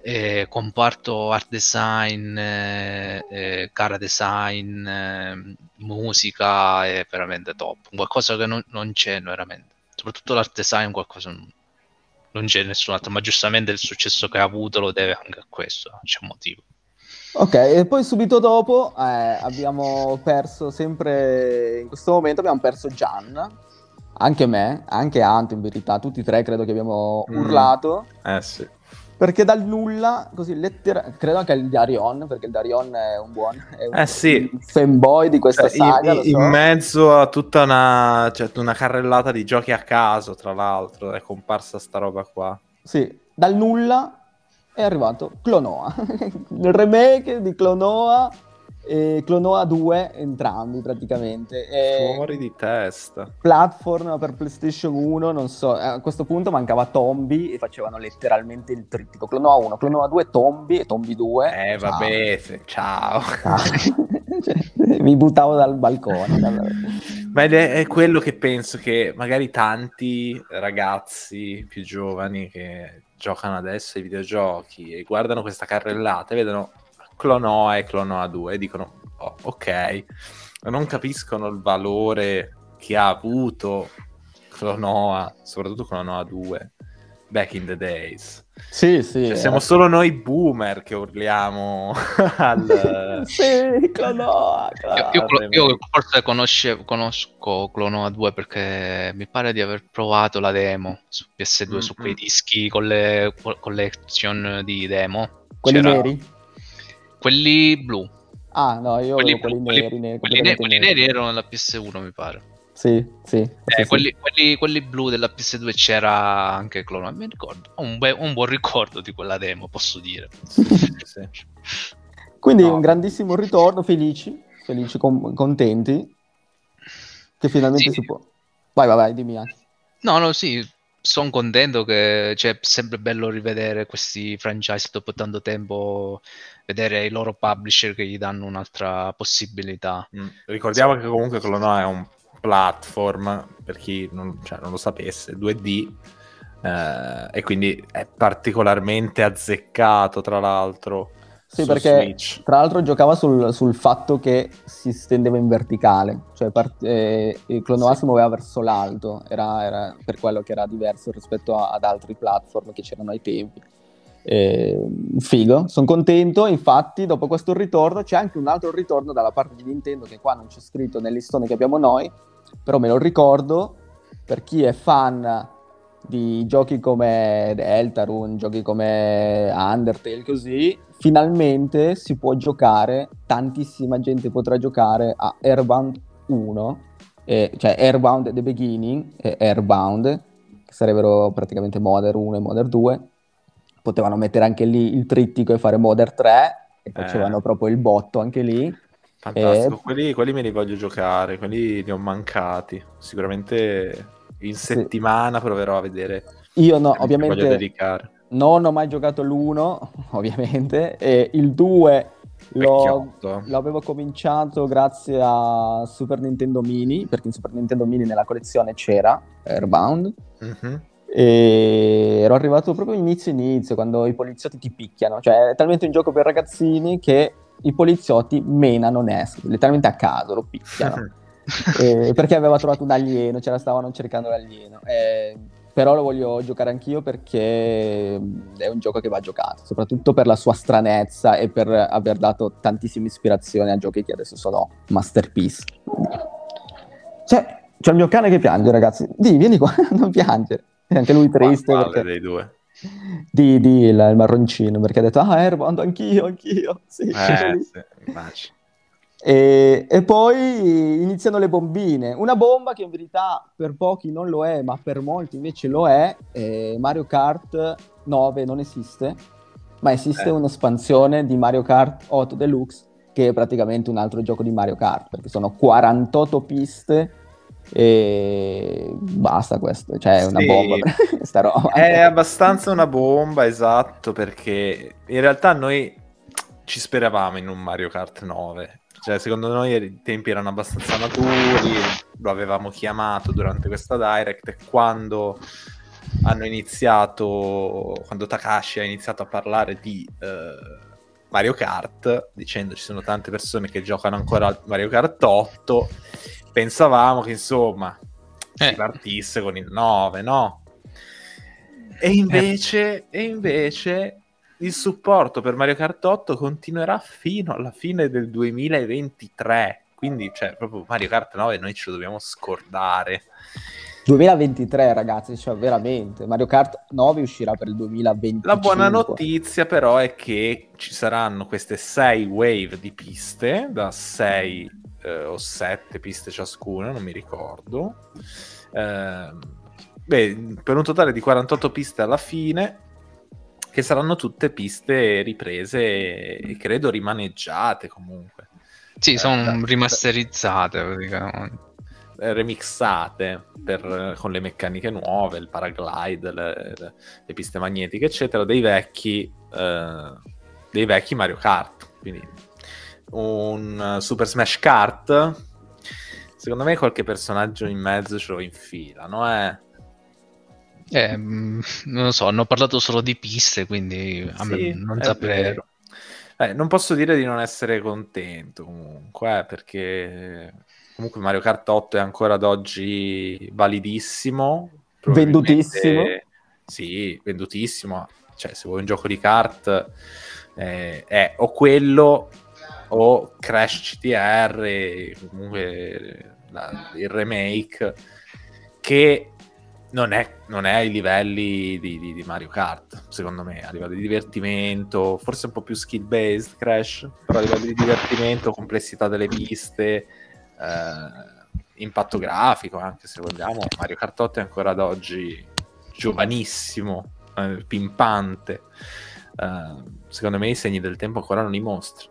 eh, comparto art design, eh, eh, cara design, eh, musica è veramente top, qualcosa che non, non c'è veramente, soprattutto l'art design qualcosa non, c'è nessun altro, ma giustamente il successo che ha avuto lo deve anche a questo, c'è un motivo. Ok, e poi subito dopo eh, abbiamo perso sempre, in questo momento abbiamo perso Gian, anche me, anche Anto in verità, tutti e tre credo che abbiamo Mm. urlato, Eh sì. Perché dal nulla, così lettera, credo anche il Darion, perché il Darion è un buon, è un, Eh sì. fanboy di questa in- saga, in, so. in mezzo a tutta una, cioè, una carrellata di giochi a caso, tra l'altro, è comparsa sta roba qua. Sì, dal nulla è arrivato Clonoa, il remake di Clonoa e Clonoa 2 entrambi praticamente. E Fuori di testa. platform per PlayStation 1, non so, a questo punto mancava Tombi e facevano letteralmente il trittico. Clonoa 1, Clonoa 2, Tombi e Tombi 2. Eh, vabbè, se- ciao. Ciao. Cioè, mi buttavo dal balcone. dal- Ma è, è quello che penso che magari tanti ragazzi più giovani che giocano adesso ai videogiochi e guardano questa carrellata e vedono Clonoa e Clonoa 2 e dicono "Oh, ok, non capiscono il valore che ha avuto Clonoa, soprattutto Clonoa 2, back in the days. Sì, sì. Cioè, eh. siamo solo noi boomer che urliamo al... sì, Clonoa. Io, io- io forse conosce- conosco Clonoa 2 perché mi pare di aver provato la demo su PS2 su quei dischi con le co- collection di demo. Quelli C'era- neri? Quelli blu. Ah, no, io Quelli, quelli blu, quelli- neri. neri, quelli ne- completamente quelli neri erano nella PS1 mi pare. Sì, sì. Eh, sì. quelli, quelli- quelli blu della PS2 c'era anche Clonoa. Mi ricordo. Ho un, be- un buon ricordo di quella demo, posso dire. Sì. Quindi No. un grandissimo ritorno, felici, felici, com- contenti, che finalmente Sì. si può... Vai, vai, vai, dimmi anche. No, no, sì, sono contento che cioè, è sempre bello rivedere questi franchise dopo tanto tempo, vedere i loro publisher che gli danno un'altra possibilità. Mm. Ricordiamo che comunque Clonoa è un platform, per chi non, cioè, non lo sapesse, 2D, eh, e quindi è particolarmente azzeccato, tra l'altro, Sì, perché Switch. tra l'altro giocava sul, sul fatto che si stendeva in verticale, cioè part- eh, il Clonoa Sì. si muoveva verso l'alto, era, era per quello che era diverso rispetto a- ad altri platform che c'erano ai tempi. Eh, figo, sono contento, infatti dopo questo ritorno c'è anche un altro ritorno dalla parte di Nintendo che qua non c'è scritto nel listone che abbiamo noi, però me lo ricordo per chi è fan di giochi come Deltarune, giochi come Undertale, così, finalmente si può giocare, tantissima gente potrà giocare a Airbound 1, eh, cioè Airbound The Beginning e Airbound, che sarebbero praticamente Modern 1 e Modern 2. Potevano mettere anche lì il trittico e fare Modern 3, e facevano Eh. proprio il botto anche lì. Fantastico, Eh, quelli, quelli me li voglio giocare, quelli li ho mancati. Sicuramente in Sì. settimana proverò a vedere. Io no, mi voglio ovviamente dedicare. Non ho mai giocato l'1, ovviamente, e il 2 l'ho, l'avevo cominciato grazie a Super Nintendo Mini, perché in Super Nintendo Mini nella collezione c'era Airbound, Mhm. e ero arrivato proprio inizio inizio, quando i poliziotti ti picchiano, cioè è talmente un gioco per ragazzini che i poliziotti menano Ness, letteralmente a caso lo picchiano. Eh, perché aveva trovato un alieno, ce la stavano cercando l'alieno. Eh, però lo voglio giocare anch'io perché è un gioco che va giocato, soprattutto per la sua stranezza e per aver dato tantissime ispirazioni a giochi che adesso sono masterpiece. C'è, c'è il mio cane che piange, ragazzi. Di, vieni qua, non piangere. E anche lui triste Quale perché... dei due? Di, di il, il marroncino, perché ha detto, ah, Erbo, ando anch'io, anch'io. Sì, Eh, sì, immagino. E, e poi iniziano le bombine. Una bomba che in verità per pochi non lo è, ma per molti invece lo è. Eh, Mario Kart 9 non esiste, ma esiste Eh. un'espansione di Mario Kart 8 Deluxe che è praticamente un altro gioco di Mario Kart, perché sono 48 piste e basta questo, cioè è una Sì. bomba sta roba. È abbastanza una bomba, esatto, perché in realtà noi ci speravamo in un Mario Kart 9. Cioè, secondo noi i tempi erano abbastanza maturi, lo avevamo chiamato durante questa direct e quando hanno iniziato, quando Takashi ha iniziato a parlare di eh, Mario Kart, dicendo ci sono tante persone che giocano ancora a Mario Kart 8, pensavamo che insomma si Eh. partisse con il 9, no? E invece, e invece il supporto per Mario Kart 8 continuerà fino alla fine del 2023. Quindi, cioè, proprio Mario Kart 9 noi ce lo dobbiamo scordare. 2023 ragazzi, cioè veramente, Mario Kart 9 uscirà per il 2025. La buona notizia, però, è che ci saranno queste 6 wave di piste, da 6 o 7 piste ciascuna, non mi ricordo. Ehm, beh, per un totale di 48 piste alla fine, che saranno tutte piste riprese e credo rimaneggiate comunque. Sì, Eh, sono rimasterizzate praticamente. eh, remixate per- con le meccaniche nuove, il paraglide, le, le- le piste magnetiche, eccetera, dei vecchi, eh, dei vecchi Mario Kart. Quindi un Super Smash Kart. Secondo me qualche personaggio in mezzo ce lo infilano, eh. Eh, mm, non lo so, hanno parlato solo di piste, quindi a me Sì, non è saprei. Eh, non posso dire di non essere contento comunque, eh, perché comunque Mario Kart 8 è ancora ad oggi validissimo. Vendutissimo. Sì, vendutissimo. Cioè, se vuoi un gioco di kart eh, è o quello o Crash CTR, comunque la- il remake, che non è, non è ai livelli di, di- di Mario Kart, secondo me, a livello di divertimento, forse un po' più skill based Crash, però a livello di divertimento, complessità delle piste, eh, impatto grafico, anche se vogliamo, Mario Kart 8 è ancora ad oggi giovanissimo, eh, pimpante. Eh, secondo me i segni del tempo ancora non li mostra.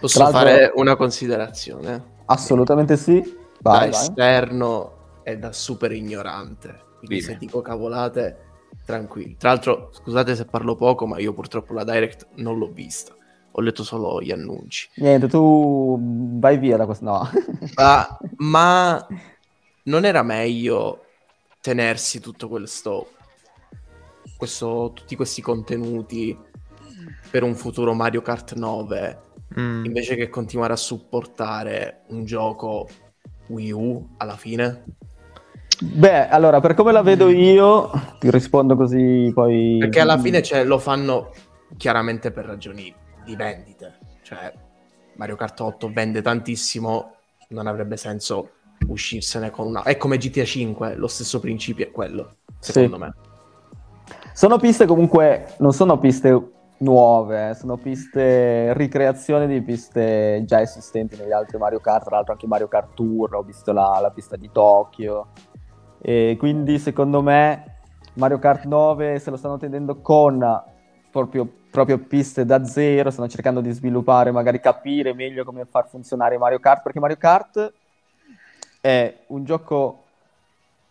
Posso Tra l'altro- fare una considerazione? Assolutamente sì. da Vai, vai. esterno e da super ignorante. Quindi Dimmi. se dico cavolate, tranquilli. Tra l'altro, scusate se parlo poco, ma io purtroppo la direct non l'ho vista. Ho letto solo gli annunci. Niente, tu vai via da questo. No. Ma, ma non era meglio tenersi tutto questo, questo, tutti questi contenuti per un futuro Mario Kart 9 Mm. invece che continuare a supportare un gioco Wii U alla fine? Beh, allora, per come la vedo io, ti rispondo così poi... Perché alla fine cioè, lo fanno chiaramente per ragioni di vendite. Cioè, Mario Kart 8 vende tantissimo, non avrebbe senso uscirsene con una... È come GTA 5, lo stesso principio è quello, secondo Sì. me. Sono piste comunque, non sono piste nuove, eh, sono piste, ricreazioni di piste già esistenti negli altri Mario Kart, tra l'altro anche Mario Kart Tour, ho visto la, la pista di Tokyo, e quindi secondo me Mario Kart 9 se lo stanno tenendo con proprio, proprio piste da zero, stanno cercando di sviluppare, magari capire meglio come far funzionare Mario Kart, perché Mario Kart è un gioco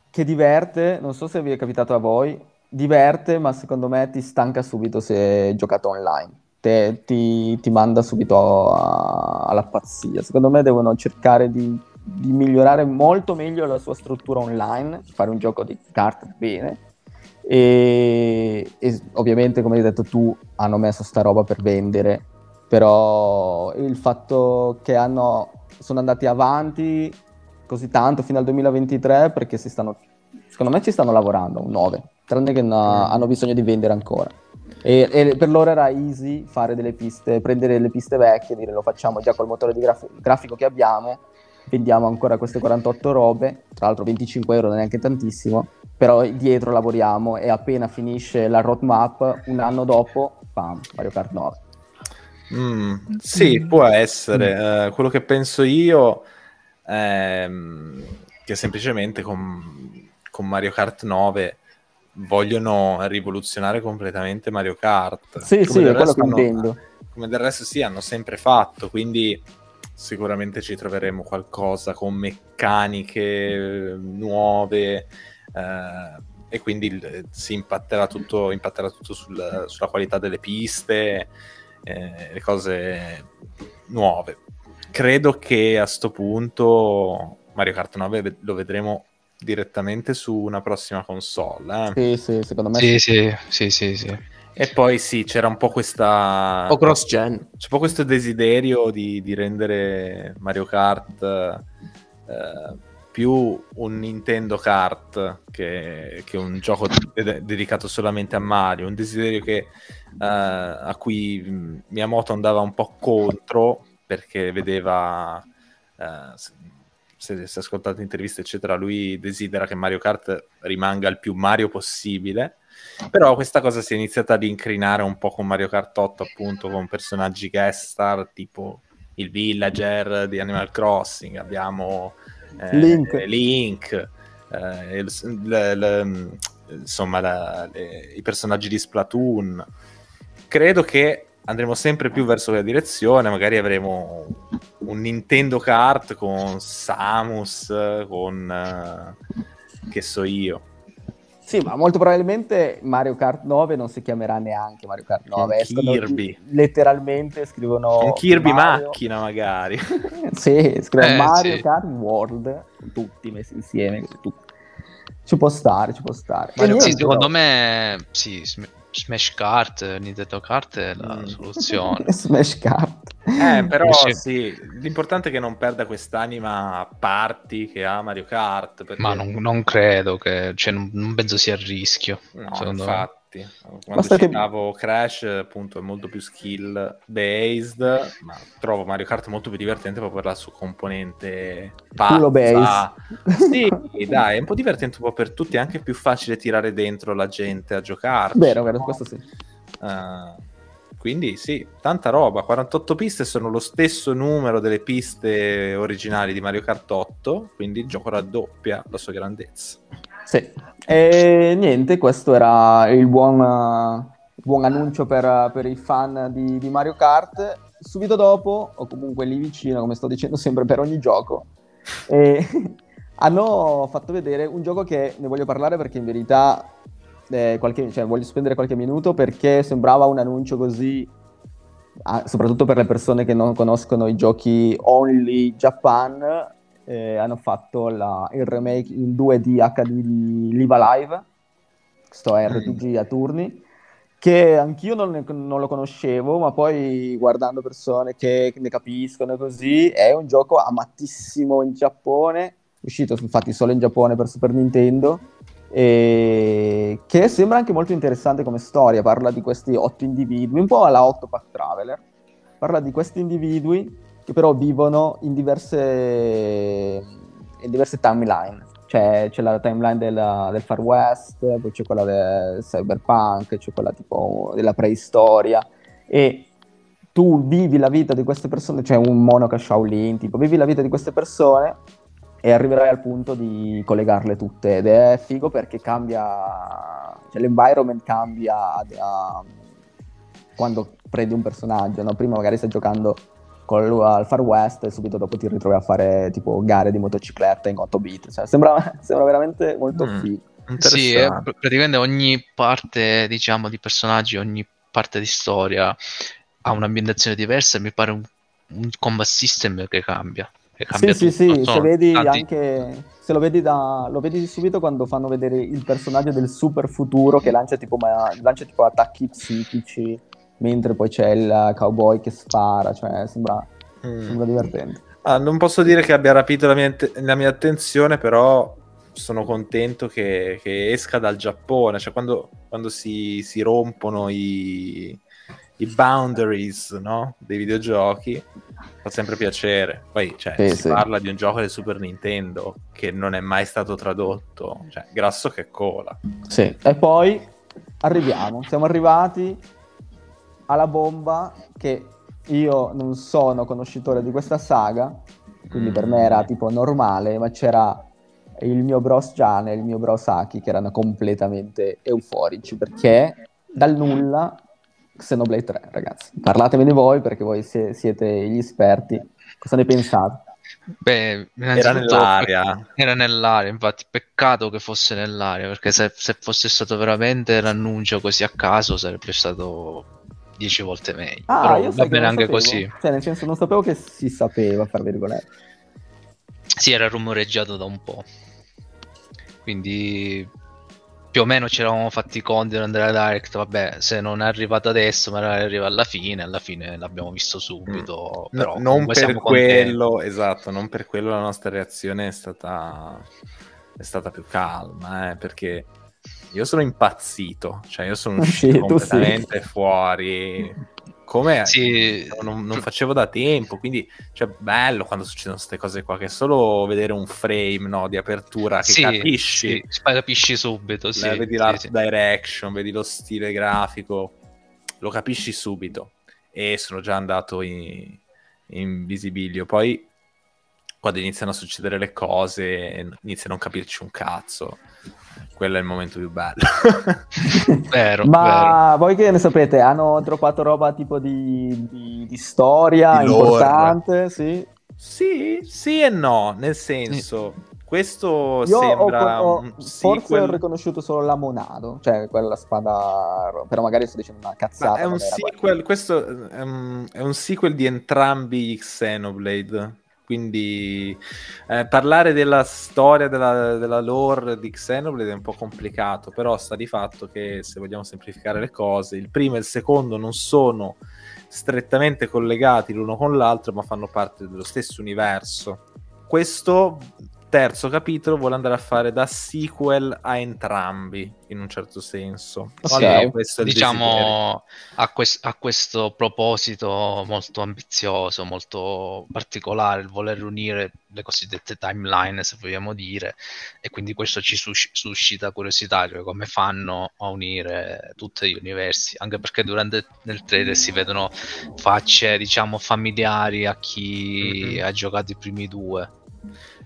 che diverte, non so se vi è capitato a voi, diverte, ma secondo me ti stanca subito se giocato online. Te- ti, ti manda subito a- alla pazzia. Secondo me devono cercare di, di migliorare molto meglio la sua struttura online, fare un gioco di carte bene. E, e ovviamente, come hai detto tu, hanno messo sta roba per vendere, però il fatto che hanno, sono andati avanti così tanto fino al 2023 perché si stanno, secondo me ci stanno lavorando un 9, tranne che no- hanno bisogno di vendere ancora. E, e per loro era easy fare delle piste, prendere le piste vecchie, dire lo facciamo già col motore di graf- grafico che abbiamo, vendiamo ancora queste 48 robe, tra l'altro 25 euro non è neanche tantissimo, però dietro lavoriamo e appena finisce la roadmap, un anno dopo, bam, Mario Kart 9. Mm, sì, Mm. può essere. Eh, quello che penso io è mm, che semplicemente con, con Mario Kart 9 vogliono rivoluzionare completamente Mario Kart. Sì, Come sì, è quello che intendo. come del resto sì, hanno sempre fatto, quindi sicuramente ci troveremo qualcosa con meccaniche eh, nuove eh, e quindi il- si impatterà tutto, impatterà tutto sul- sulla qualità delle piste, eh, le cose nuove. Credo che a sto punto Mario Kart 9 ve- lo vedremo direttamente su una prossima console. eh. Sì, sì, secondo me Sì, sì, sì, sì, sì. E poi sì, c'era un po' questa... O cross-gen. C'è un po' questo desiderio di, di rendere Mario Kart eh, più un Nintendo Kart che, che un gioco de- dedicato solamente a Mario. Un desiderio che, eh, a cui Miyamoto andava un po' contro perché vedeva. eh, se, se, se ascoltate interviste, eccetera, lui desidera che Mario Kart rimanga il più Mario possibile. Però questa cosa si è iniziata ad incrinare un po' con Mario Kart 8, appunto, con personaggi guest star tipo il villager di Animal Crossing, abbiamo eh, Link. Link, eh, il- le- le- insomma la- le- i personaggi di Splatoon. Credo che andremo sempre più verso quella direzione, magari avremo un Nintendo Kart con Samus, con eh, che so io. Sì, ma molto probabilmente Mario Kart 9 non si chiamerà neanche Mario Kart 9. Con escono- Kirby. Letteralmente scrivono Con Kirby Mario- macchina magari. sì, scrivono Eh, Mario sì. Kart World, tutti messi insieme. tutti. Ci può stare, ci può stare. E Mario- sì, secondo me, sì, Sm- Smash Kart, Nintendo Kart è la Mm. soluzione. Smash Kart. Eh, però Sì. sì, l'importante è che non perda quest'anima party che ha Mario Kart. Perché... Ma non, non credo che, cioè, non, non penso sia a rischio. No, secondo me. infatti, quando Basta che- citavo Crash, appunto, è molto più skill based, ma trovo Mario Kart molto più divertente proprio per la sua componente pazza. base. Sì, dai, è un po' divertente un po' per tutti, è anche più facile tirare dentro la gente a giocare. Vero, vero, questo sì. Quindi sì, tanta roba. 48 piste sono lo stesso numero delle piste originali di Mario Kart 8, quindi il gioco raddoppia la sua grandezza. Sì. E niente, questo era il buon, buon annuncio per, per i fan di, di Mario Kart. Subito dopo, o comunque lì vicino, come sto dicendo sempre per ogni gioco, eh, hanno fatto vedere un gioco che ne voglio parlare perché in verità eh, qualche- cioè, voglio spendere qualche minuto perché sembrava un annuncio così, ah, soprattutto per le persone che non conoscono i giochi Only Japan, eh, hanno fatto la- il remake in 2D HD di Live Alive, sto RPG a turni, che anch'io non, ne- non lo conoscevo, ma poi guardando persone che ne capiscono così, è un gioco amatissimo in Giappone, uscito infatti solo in Giappone per Super Nintendo, e che sembra anche molto interessante come storia, parla di questi otto individui, un po' alla Octopath Traveler, parla di questi individui che però vivono in diverse, in diverse timeline. Cioè, c'è la timeline della- del Far West, poi c'è quella del cyberpunk, c'è quella tipo della preistoria. E tu vivi la vita di queste persone, cioè un monaco Shaolin, tipo, vivi la vita di queste persone e arriverai al punto di collegarle tutte. Ed è figo perché cambia, cioè l'environment cambia a- a- quando prendi un personaggio, no? Prima magari stai giocando con lui al Far West e subito dopo ti ritrovi a fare tipo gare di motocicletta in 8 bit. Cioè, sembra, sembra veramente molto Mm. figo. Sì, pr- praticamente ogni parte, diciamo, di personaggi, ogni parte di storia ha un'ambientazione diversa e mi pare un, un combat system che cambia. Sì, cambia sì, tutto. sì, se vedi tanti- anche se lo vedi da lo vedi subito quando fanno vedere il personaggio del super futuro che lancia tipo, ma- lancia tipo attacchi psichici mentre poi c'è il cowboy che spara, cioè sembra, Mm. sembra divertente. Ah, non posso dire che abbia rapito la mia, la mia attenzione, però sono contento che, che esca dal Giappone, cioè quando, quando si, si rompono i, i boundaries no? dei videogiochi fa sempre piacere. Poi cioè, Sì, si sì. parla di un gioco del Super Nintendo che non è mai stato tradotto, cioè grasso che cola. Sì. E poi arriviamo, siamo arrivati alla bomba che io non sono conoscitore di questa saga, quindi per me era tipo normale, ma c'era il mio bros Gian e il mio bros Aki che erano completamente euforici perché dal nulla Xenoblade 3, ragazzi. Parlatemene voi perché voi sie- siete gli esperti. Cosa ne pensate? Beh, Era nell'aria. Era nell'aria, infatti, peccato che fosse nell'aria, perché se, se fosse stato veramente l'annuncio così a caso sarebbe stato dieci volte meglio. Ah, Però io va bene anche sapevo. così. Cioè, nel senso, non sapevo che si sapeva, fra virgolette. Sì, era rumoreggiato da un po'. Quindi più o meno ci eravamo fatti i conti di andare a Direct. Vabbè, se non è arrivato adesso, magari arriva alla fine. Alla fine l'abbiamo visto subito. No, Però non comunque per contenti. quello, esatto, non per quello la nostra reazione è stata, è stata più calma, eh, perché io sono impazzito, cioè io sono uscito sì. completamente fuori, come Sì, non, non facevo da tempo, quindi cioè, bello quando succedono queste cose qua, che solo vedere un frame no, di apertura che sì, capisci, sì, capisci subito. Sì, Eh, vedi l'art direction, vedi lo stile grafico, lo capisci subito. E sono già andato in, in visibilio. Poi, quando iniziano a succedere le cose, inizi a non capirci un cazzo. Quello è il momento più bello. Vero, vero. Ma voi che ne sapete? Hanno droppato roba tipo di, di- di storia Di importante? Sì. sì, sì e no, nel senso, questo Io ho- sembra ho- un forse ho sequel- riconosciuto solo la Monado, cioè quella spada, però magari sto dicendo una cazzata. Ma è un sequel, questo è un, è un sequel di entrambi i Xenoblade. Quindi eh, parlare della storia, della, della lore di Xenoblade è un po' complicato, però sta di fatto che se vogliamo semplificare le cose, il primo e il secondo non sono strettamente collegati l'uno con l'altro, ma fanno parte dello stesso universo. Questo terzo capitolo vuole andare a fare da sequel a entrambi, in un certo senso. Ok. Allora, diciamo a, quest- a questo proposito molto ambizioso, molto particolare, il voler unire le cosiddette timeline, se vogliamo dire, e quindi questo ci sus- suscita curiosità, cioè come fanno a unire tutti gli universi, anche perché durante nel trailer si vedono facce, diciamo, familiari a chi Mhm. ha giocato i primi due.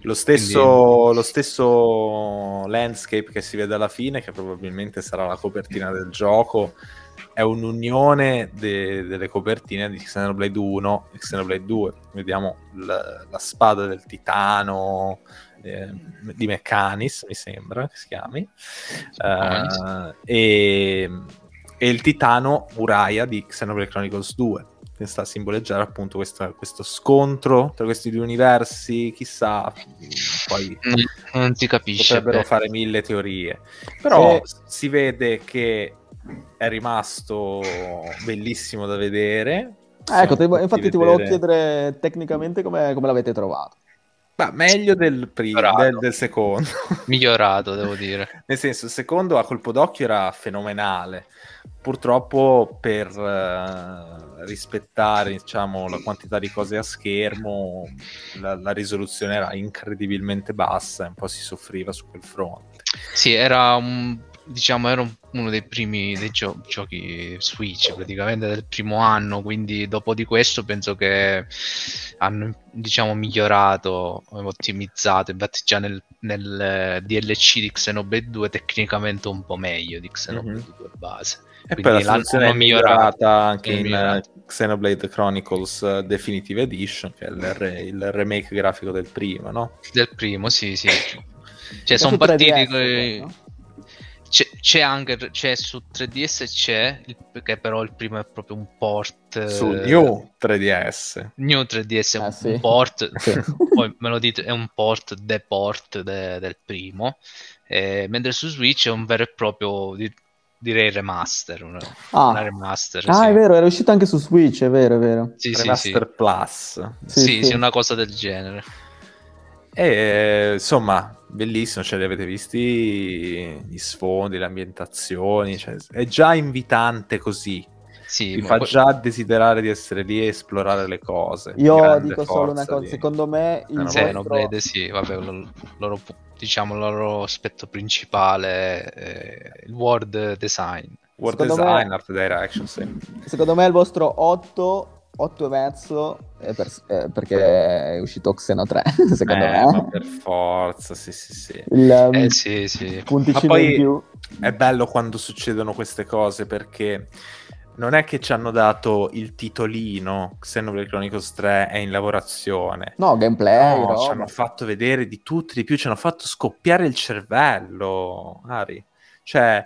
Lo stesso, lo stesso landscape che si vede alla fine, che probabilmente sarà la copertina del gioco, è un'unione de- delle copertine di Xenoblade 1 e Xenoblade 2. Vediamo l- la spada del titano eh, di Meccanis, mi sembra che si chiami, Eh, e, e il titano Uriah di Xenoblade Chronicles 2 che sta a simboleggiare appunto questa- questo scontro tra questi due universi, chissà, poi Non, si capisce. potrebbero bene. fare mille teorie, però Eh. si vede che è rimasto bellissimo da vedere. Ah, ecco, ti- infatti potuti ti volevo vedere- chiedere tecnicamente come, come l'avete trovato. Ma meglio del, primo, del, del secondo. Migliorato, devo dire. Nel senso, il secondo a colpo d'occhio era fenomenale. Purtroppo per eh, rispettare diciamo, la quantità di cose a schermo, la, la risoluzione era incredibilmente bassa e un po' si soffriva su quel fronte. Sì, era un, diciamo, era un- uno dei primi dei gio- giochi Switch, praticamente del primo anno, quindi dopo di questo penso che hanno, diciamo, migliorato, ottimizzato, infatti già nel, nel DLC di Xenoblade 2 tecnicamente un po' meglio di Xenoblade Mhm. 2 base. E Quindi poi la soluzione è migliorata anche È in migliorato. eh, Xenoblade Chronicles eh, Definitive Edition, che è il, re- il remake grafico del primo, no? Del primo, sì, sì. Cioè, sono su 3DS partiti no? C'è, c'è anche c'è su 3DS c'è, il- perché però il primo è proprio un port Su eh, New 3DS. New 3DS è un, Ah, sì. un port, Sì. poi me lo dite, è un port de port de- del primo, eh, mentre su Switch è un vero e proprio, di- direi remaster, una, Ah. una remaster, Ah, sì. è vero, era uscito anche su Switch, è vero, è vero. Sì, sì, sì. Remaster Plus. Sì, Sì, sì. sì, una cosa del genere. E insomma, bellissimo, cioè, li avete visti gli sfondi, le ambientazioni, cioè, è già invitante così, Sì, ma fa poi- già desiderare di essere lì e esplorare le cose. Io dico solo una cosa, di- secondo me il vostro... Xenoblade, sì, vabbè, lo- loro, diciamo, il loro aspetto principale è il world design. World secondo design, me- art direction, sì. Secondo me il vostro 8 8 e mezzo eh, per- eh, perché è uscito Xeno 3, secondo Eh, me. ma per forza, sì, sì, sì. Il um, Eh sì, sì. punticino Ma poi- in più. È bello quando succedono queste cose perché non è che ci hanno dato il titolino Xenoblade Chronicles 3 è in lavorazione. No, gameplay, No, ci roba. hanno fatto vedere di tutto, di più, ci hanno fatto scoppiare il cervello, Ari. Cioè,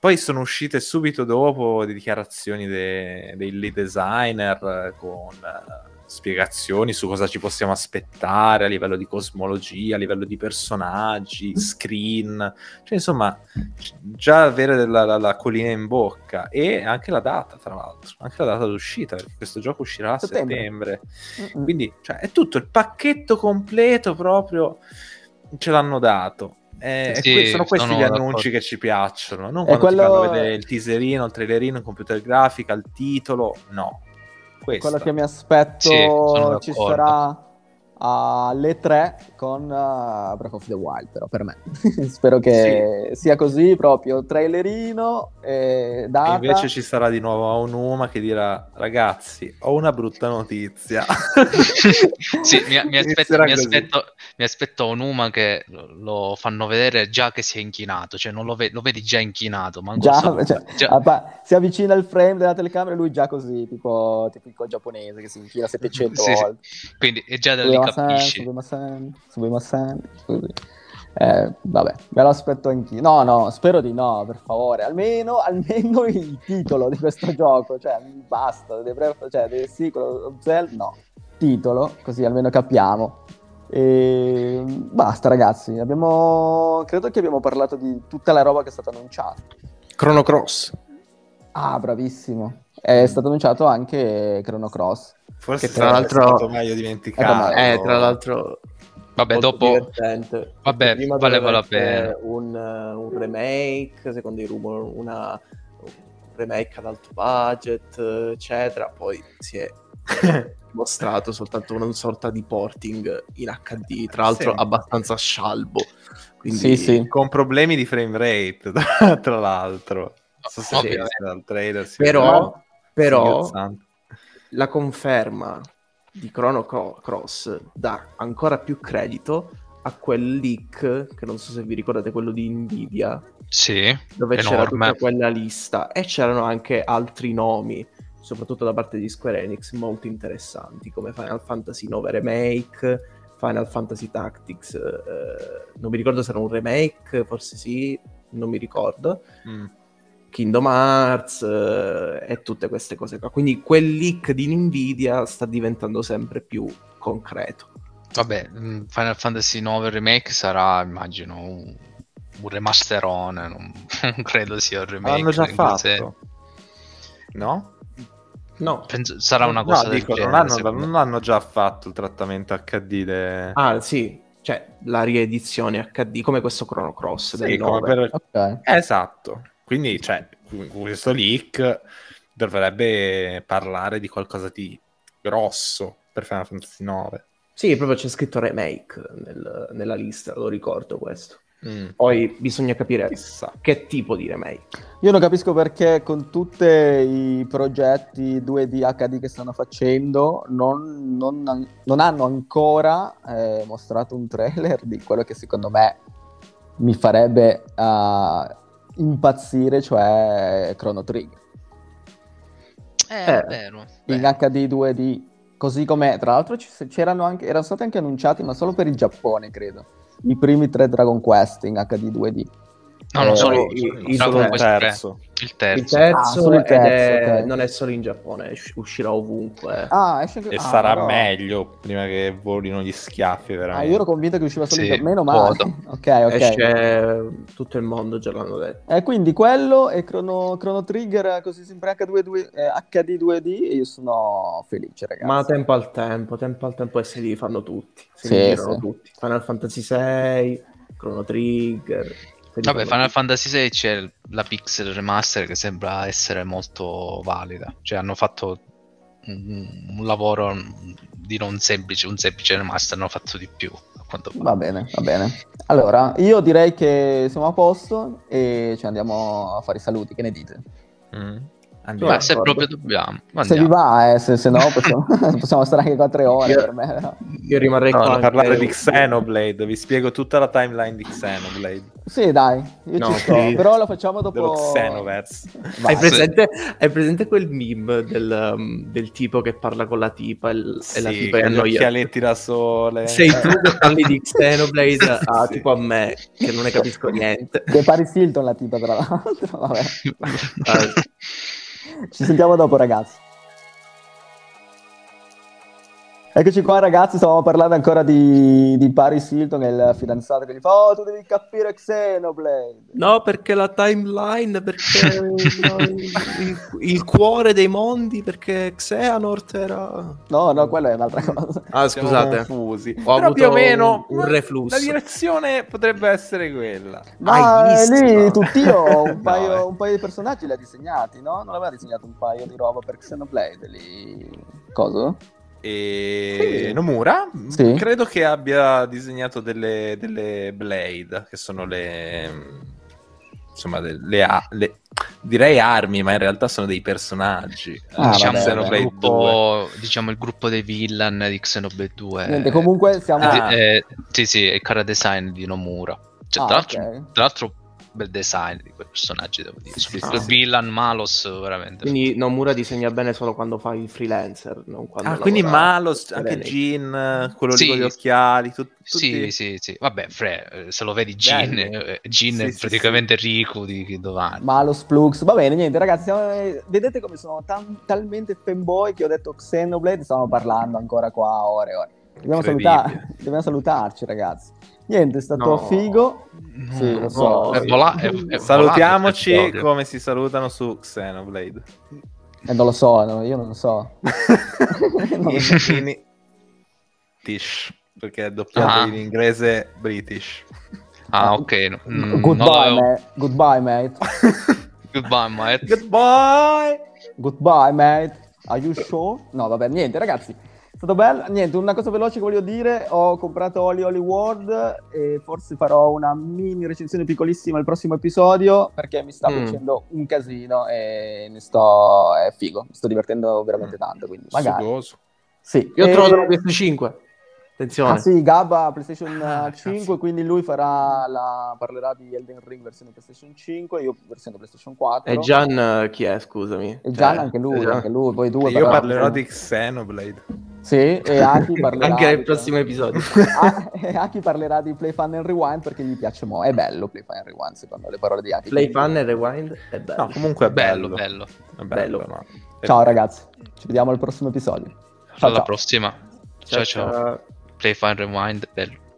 poi sono uscite subito dopo le dichiarazioni de- dei lead designer con eh, spiegazioni su cosa ci possiamo aspettare a livello di cosmologia, a livello di personaggi, screen. Cioè, insomma, c- già avere la, la- la collina in bocca e anche la data, tra l'altro, anche la data d'uscita, perché questo gioco uscirà a Settembre. settembre. Quindi cioè, è tutto il pacchetto completo proprio ce l'hanno dato. Eh, Sì, que- sono questi sono gli d'accordo. annunci che ci piacciono. Non quando ti quello- fanno vedere il teaserino, il trailerino, il computer grafica, il titolo. No. Questo. Quello che mi aspetto Sì, ci d'accordo. sarà alle 3 con uh, Breath of the Wild, però per me. Spero che sia così proprio, trailerino, e E data. invece ci sarà di nuovo Aonuma che dirà: Ragazzi, ho una brutta notizia. sì, mi, mi aspetto, mi, aspetto, mi aspetto Onuma che lo, fanno vedere già che si è inchinato, cioè non lo, ve- lo vedi già inchinato, ma Già, ancora- cioè, già- ah, pa- si avvicina il frame della telecamera e lui già così, tipo tipico giapponese che si inchina 700 Sì, sì. volte. quindi e già da lì Subimasen, capisci. Subimasen, Subimasen, così. Eh, vabbè, me lo aspetto anch'io. No, no, spero di no, per favore. Almeno, almeno il titolo di questo gioco. Cioè, basta. Dei Breath- cioè, del sequel of Zelda, no. Titolo, così almeno capiamo. E basta, ragazzi. Abbiamo... Credo che abbiamo parlato di tutta la roba che è stata annunciata. Chrono Cross. Ah, bravissimo. È stato annunciato anche Chrono Cross. Forse Che tra l'altro- meglio dimenticarlo. Ecco, ma- Eh, tra l'altro, Vabbè, dopo divertente. Vabbè, Prima valeva la pena. Un, eh, un remake, secondo i rumor, una, un remake ad alto budget, eccetera. Poi si è mostrato soltanto una sorta di porting in HD, tra l'altro Sì. abbastanza scialbo. Quindi, Sì, sì. Con problemi di frame rate, tra, l'altro. Non so se dal trailer. Però, però. La conferma di Chrono Cro- Cross dà ancora più credito a quel leak, che non so se vi ricordate, quello di Nvidia, sì, dove c'era enorme. tutta quella lista e c'erano anche altri nomi, soprattutto da parte di Square Enix, molto interessanti, come Final Fantasy IX Remake, Final Fantasy Tactics, eh, non mi ricordo se era un remake, forse sì, non mi ricordo, Mm. Kingdom Hearts eh, e tutte queste cose qua. Quindi quel leak di Nvidia sta diventando sempre più concreto. Vabbè, mm, Final Fantasy IX Remake sarà, immagino, un, un remasterone, non, non credo sia un remake. L'hanno già fatto. No? No. Penso- sarà una cosa no, del dico, non genere, hanno, secondo me. non hanno già fatto il trattamento HD de... Ah, sì, cioè la riedizione HD come questo Chrono Cross Sì, del come 9. per- Ok. Esatto. Quindi, cioè, questo leak dovrebbe parlare di qualcosa di grosso per Final Fantasy 9. Sì, proprio c'è scritto remake nel- nella lista, lo ricordo questo. Mm. Poi bisogna capire Chissà. che tipo di remake. Io non capisco perché con tutti i progetti 2D HD che stanno facendo non, non- non hanno ancora eh, mostrato un trailer di quello che secondo me mi farebbe eh, impazzire, cioè Chrono Trigger. Eh, Eh, è vero. In Beh, HD 2D, così com'è. Tra l'altro c'erano anche, erano stati anche annunciati, ma solo per il Giappone, credo. I primi tre Dragon Quest in HD 2D. No, non eh, solo i- i- Dragon solo il Quest tre, terzo. il Il terzo. terzo, Ah, il terzo, è- ok. non è solo in Giappone, usci- uscirà ovunque. Ah, esce anche... E ah, sarà però- meglio prima che volino gli schiaffi, Ah, veramente. io ero convinto che usciva solo Sì, in Giappone. Meno male. ok, ok. Esce tutto il mondo, già l'hanno detto. Eh, quindi quello e Chrono, Chrono Trigger così sempre H2, eh, HD 2D e io sono felice, ragazzi. Ma tempo al tempo, tempo al tempo e se li fanno tutti. Se Sì, li girano sì. tutti. Final Fantasy VI, Chrono Trigger. Vabbè, Final. Fantasy 6 c'è la pixel remaster che sembra essere molto valida. Cioè hanno fatto un, un lavoro di non semplice, un semplice remaster, hanno fatto di più. A quanto pare. Va bene, va bene. Allora, io direi che siamo a posto e ci andiamo a fare i saluti, che ne dite? Mm. Andiamo. Beh, se d'accordo. proprio dobbiamo. Se vi va, eh, se, se no possiamo, possiamo stare anche 4 ore Io- per me. no? Io rimarrei No, qua. no, parlare di Xenoblade, vi spiego tutta la timeline di Xenoblade, Sì, dai, io No, ci sto, sì. però lo facciamo dopo... dello Xenoverse. Hai presente, hai presente quel meme del, um, del tipo che parla con la tipa il- e la Sì, tipa è con gli annoiata? occhialetti da sole. Sei tu che parli di Xenoblade a Sì. tipo a me, che non ne capisco niente. Che è Paris Hilton la tipa, tra l'altro. Vabbè. Ci sentiamo dopo, ragazzi. Eccoci qua, ragazzi. Stavamo parlando ancora di, di Paris Hilton, è il fidanzato che gli fa: Oh, tu devi capire Xenoblade. No, perché la timeline, perché no, il, il- cuore dei mondi, perché Xehanort era... No, no, quella è un'altra cosa. Ah, scusate. confusi. Ho Però avuto più o meno un- un reflusso. La direzione potrebbe essere quella. Ma visto? lì tutt'io un No, paio, eh. un paio di personaggi li ha disegnati, no? Non aveva disegnato un paio di roba per Xenoblade lì. Cosa? E Sì. Nomura Sì. credo che abbia disegnato delle, delle Blade, che sono le insomma delle a- le- direi armi, ma in realtà sono dei personaggi. Ah, diciamo, vabbè, vabbè. 2. gruppo, diciamo il gruppo dei villain di Xenoblade 2. Niente, comunque siamo... Ah. Eh, sì, sì, è il cara design di Nomura. Cioè, Ah, tra, l'altro, ok. tra l'altro, bel design di quei personaggi, devo dire. Sì, Soprattutto sì, il villain Malos, veramente. Quindi Nomura disegna bene solo quando fa il freelancer, non quando Ah, quindi Malos, anche. Jin, quello Sì. lì con gli occhiali, tut- Sì, tutti... sì, sì. Vabbè, Fre, eh, se lo vedi Jin, Belli. eh, Jin Sì, è sì, praticamente Riku di di Dovani. Malos Plux, va bene, niente ragazzi, eh, vedete come sono tan- talmente fanboy che ho detto Xenoblade, stiamo parlando ancora qua ore e ore. Dobbiamo, salutar- dobbiamo salutarci ragazzi. Niente, è stato No. figo. No, Sì, lo so. no, è vola- è- è Salutiamoci volato come si salutano su Xenoblade. E non lo so, no, io non lo so. Non lo so. in, in- Tish, perché è doppiato Ah. in inglese British. Ah, ok. no, mm, Goodbye, l'avevo- mate. Goodbye, mate. Goodbye, mate. Goodbye! Goodbye, mate. Are you sure? No, vabbè, niente, ragazzi. È stato bello. Niente, una cosa veloce che voglio dire. Ho comprato Oli Oli World e forse farò una mini recensione piccolissima al prossimo episodio perché mi sta Mm. facendo un casino e ne sto... è figo. Mi sto divertendo veramente tanto, quindi magari. Sugoso. Sì. Io ho E- trovato la PS5. Attenzione. Ah sì, Gabba PlayStation Ah, eh, cazzo. 5, quindi lui farà la... parlerà di Elden Ring versione PlayStation 5, io versione PlayStation 4. E Gian eh, chi è, scusami? E Gian Cioè, anche lui, Gian. anche lui, poi due. Io parlerò di Xenoblade. Sì, e Aki parlerà... Anche nel di- prossimo episodio. Ah, e Aki parlerà di Play Fun and Rewind perché gli piace mo'. È bello Play Fun and Rewind secondo le parole di Aki. Play quindi- Fun e Rewind è bello. No, comunque è Bello, bello. bello. È bello, Bello. ma- Ciao ragazzi, ci vediamo al prossimo episodio. Ciao, Alla ciao. prossima. ciao. ciao. ciao. Play Fine Rewind, bello.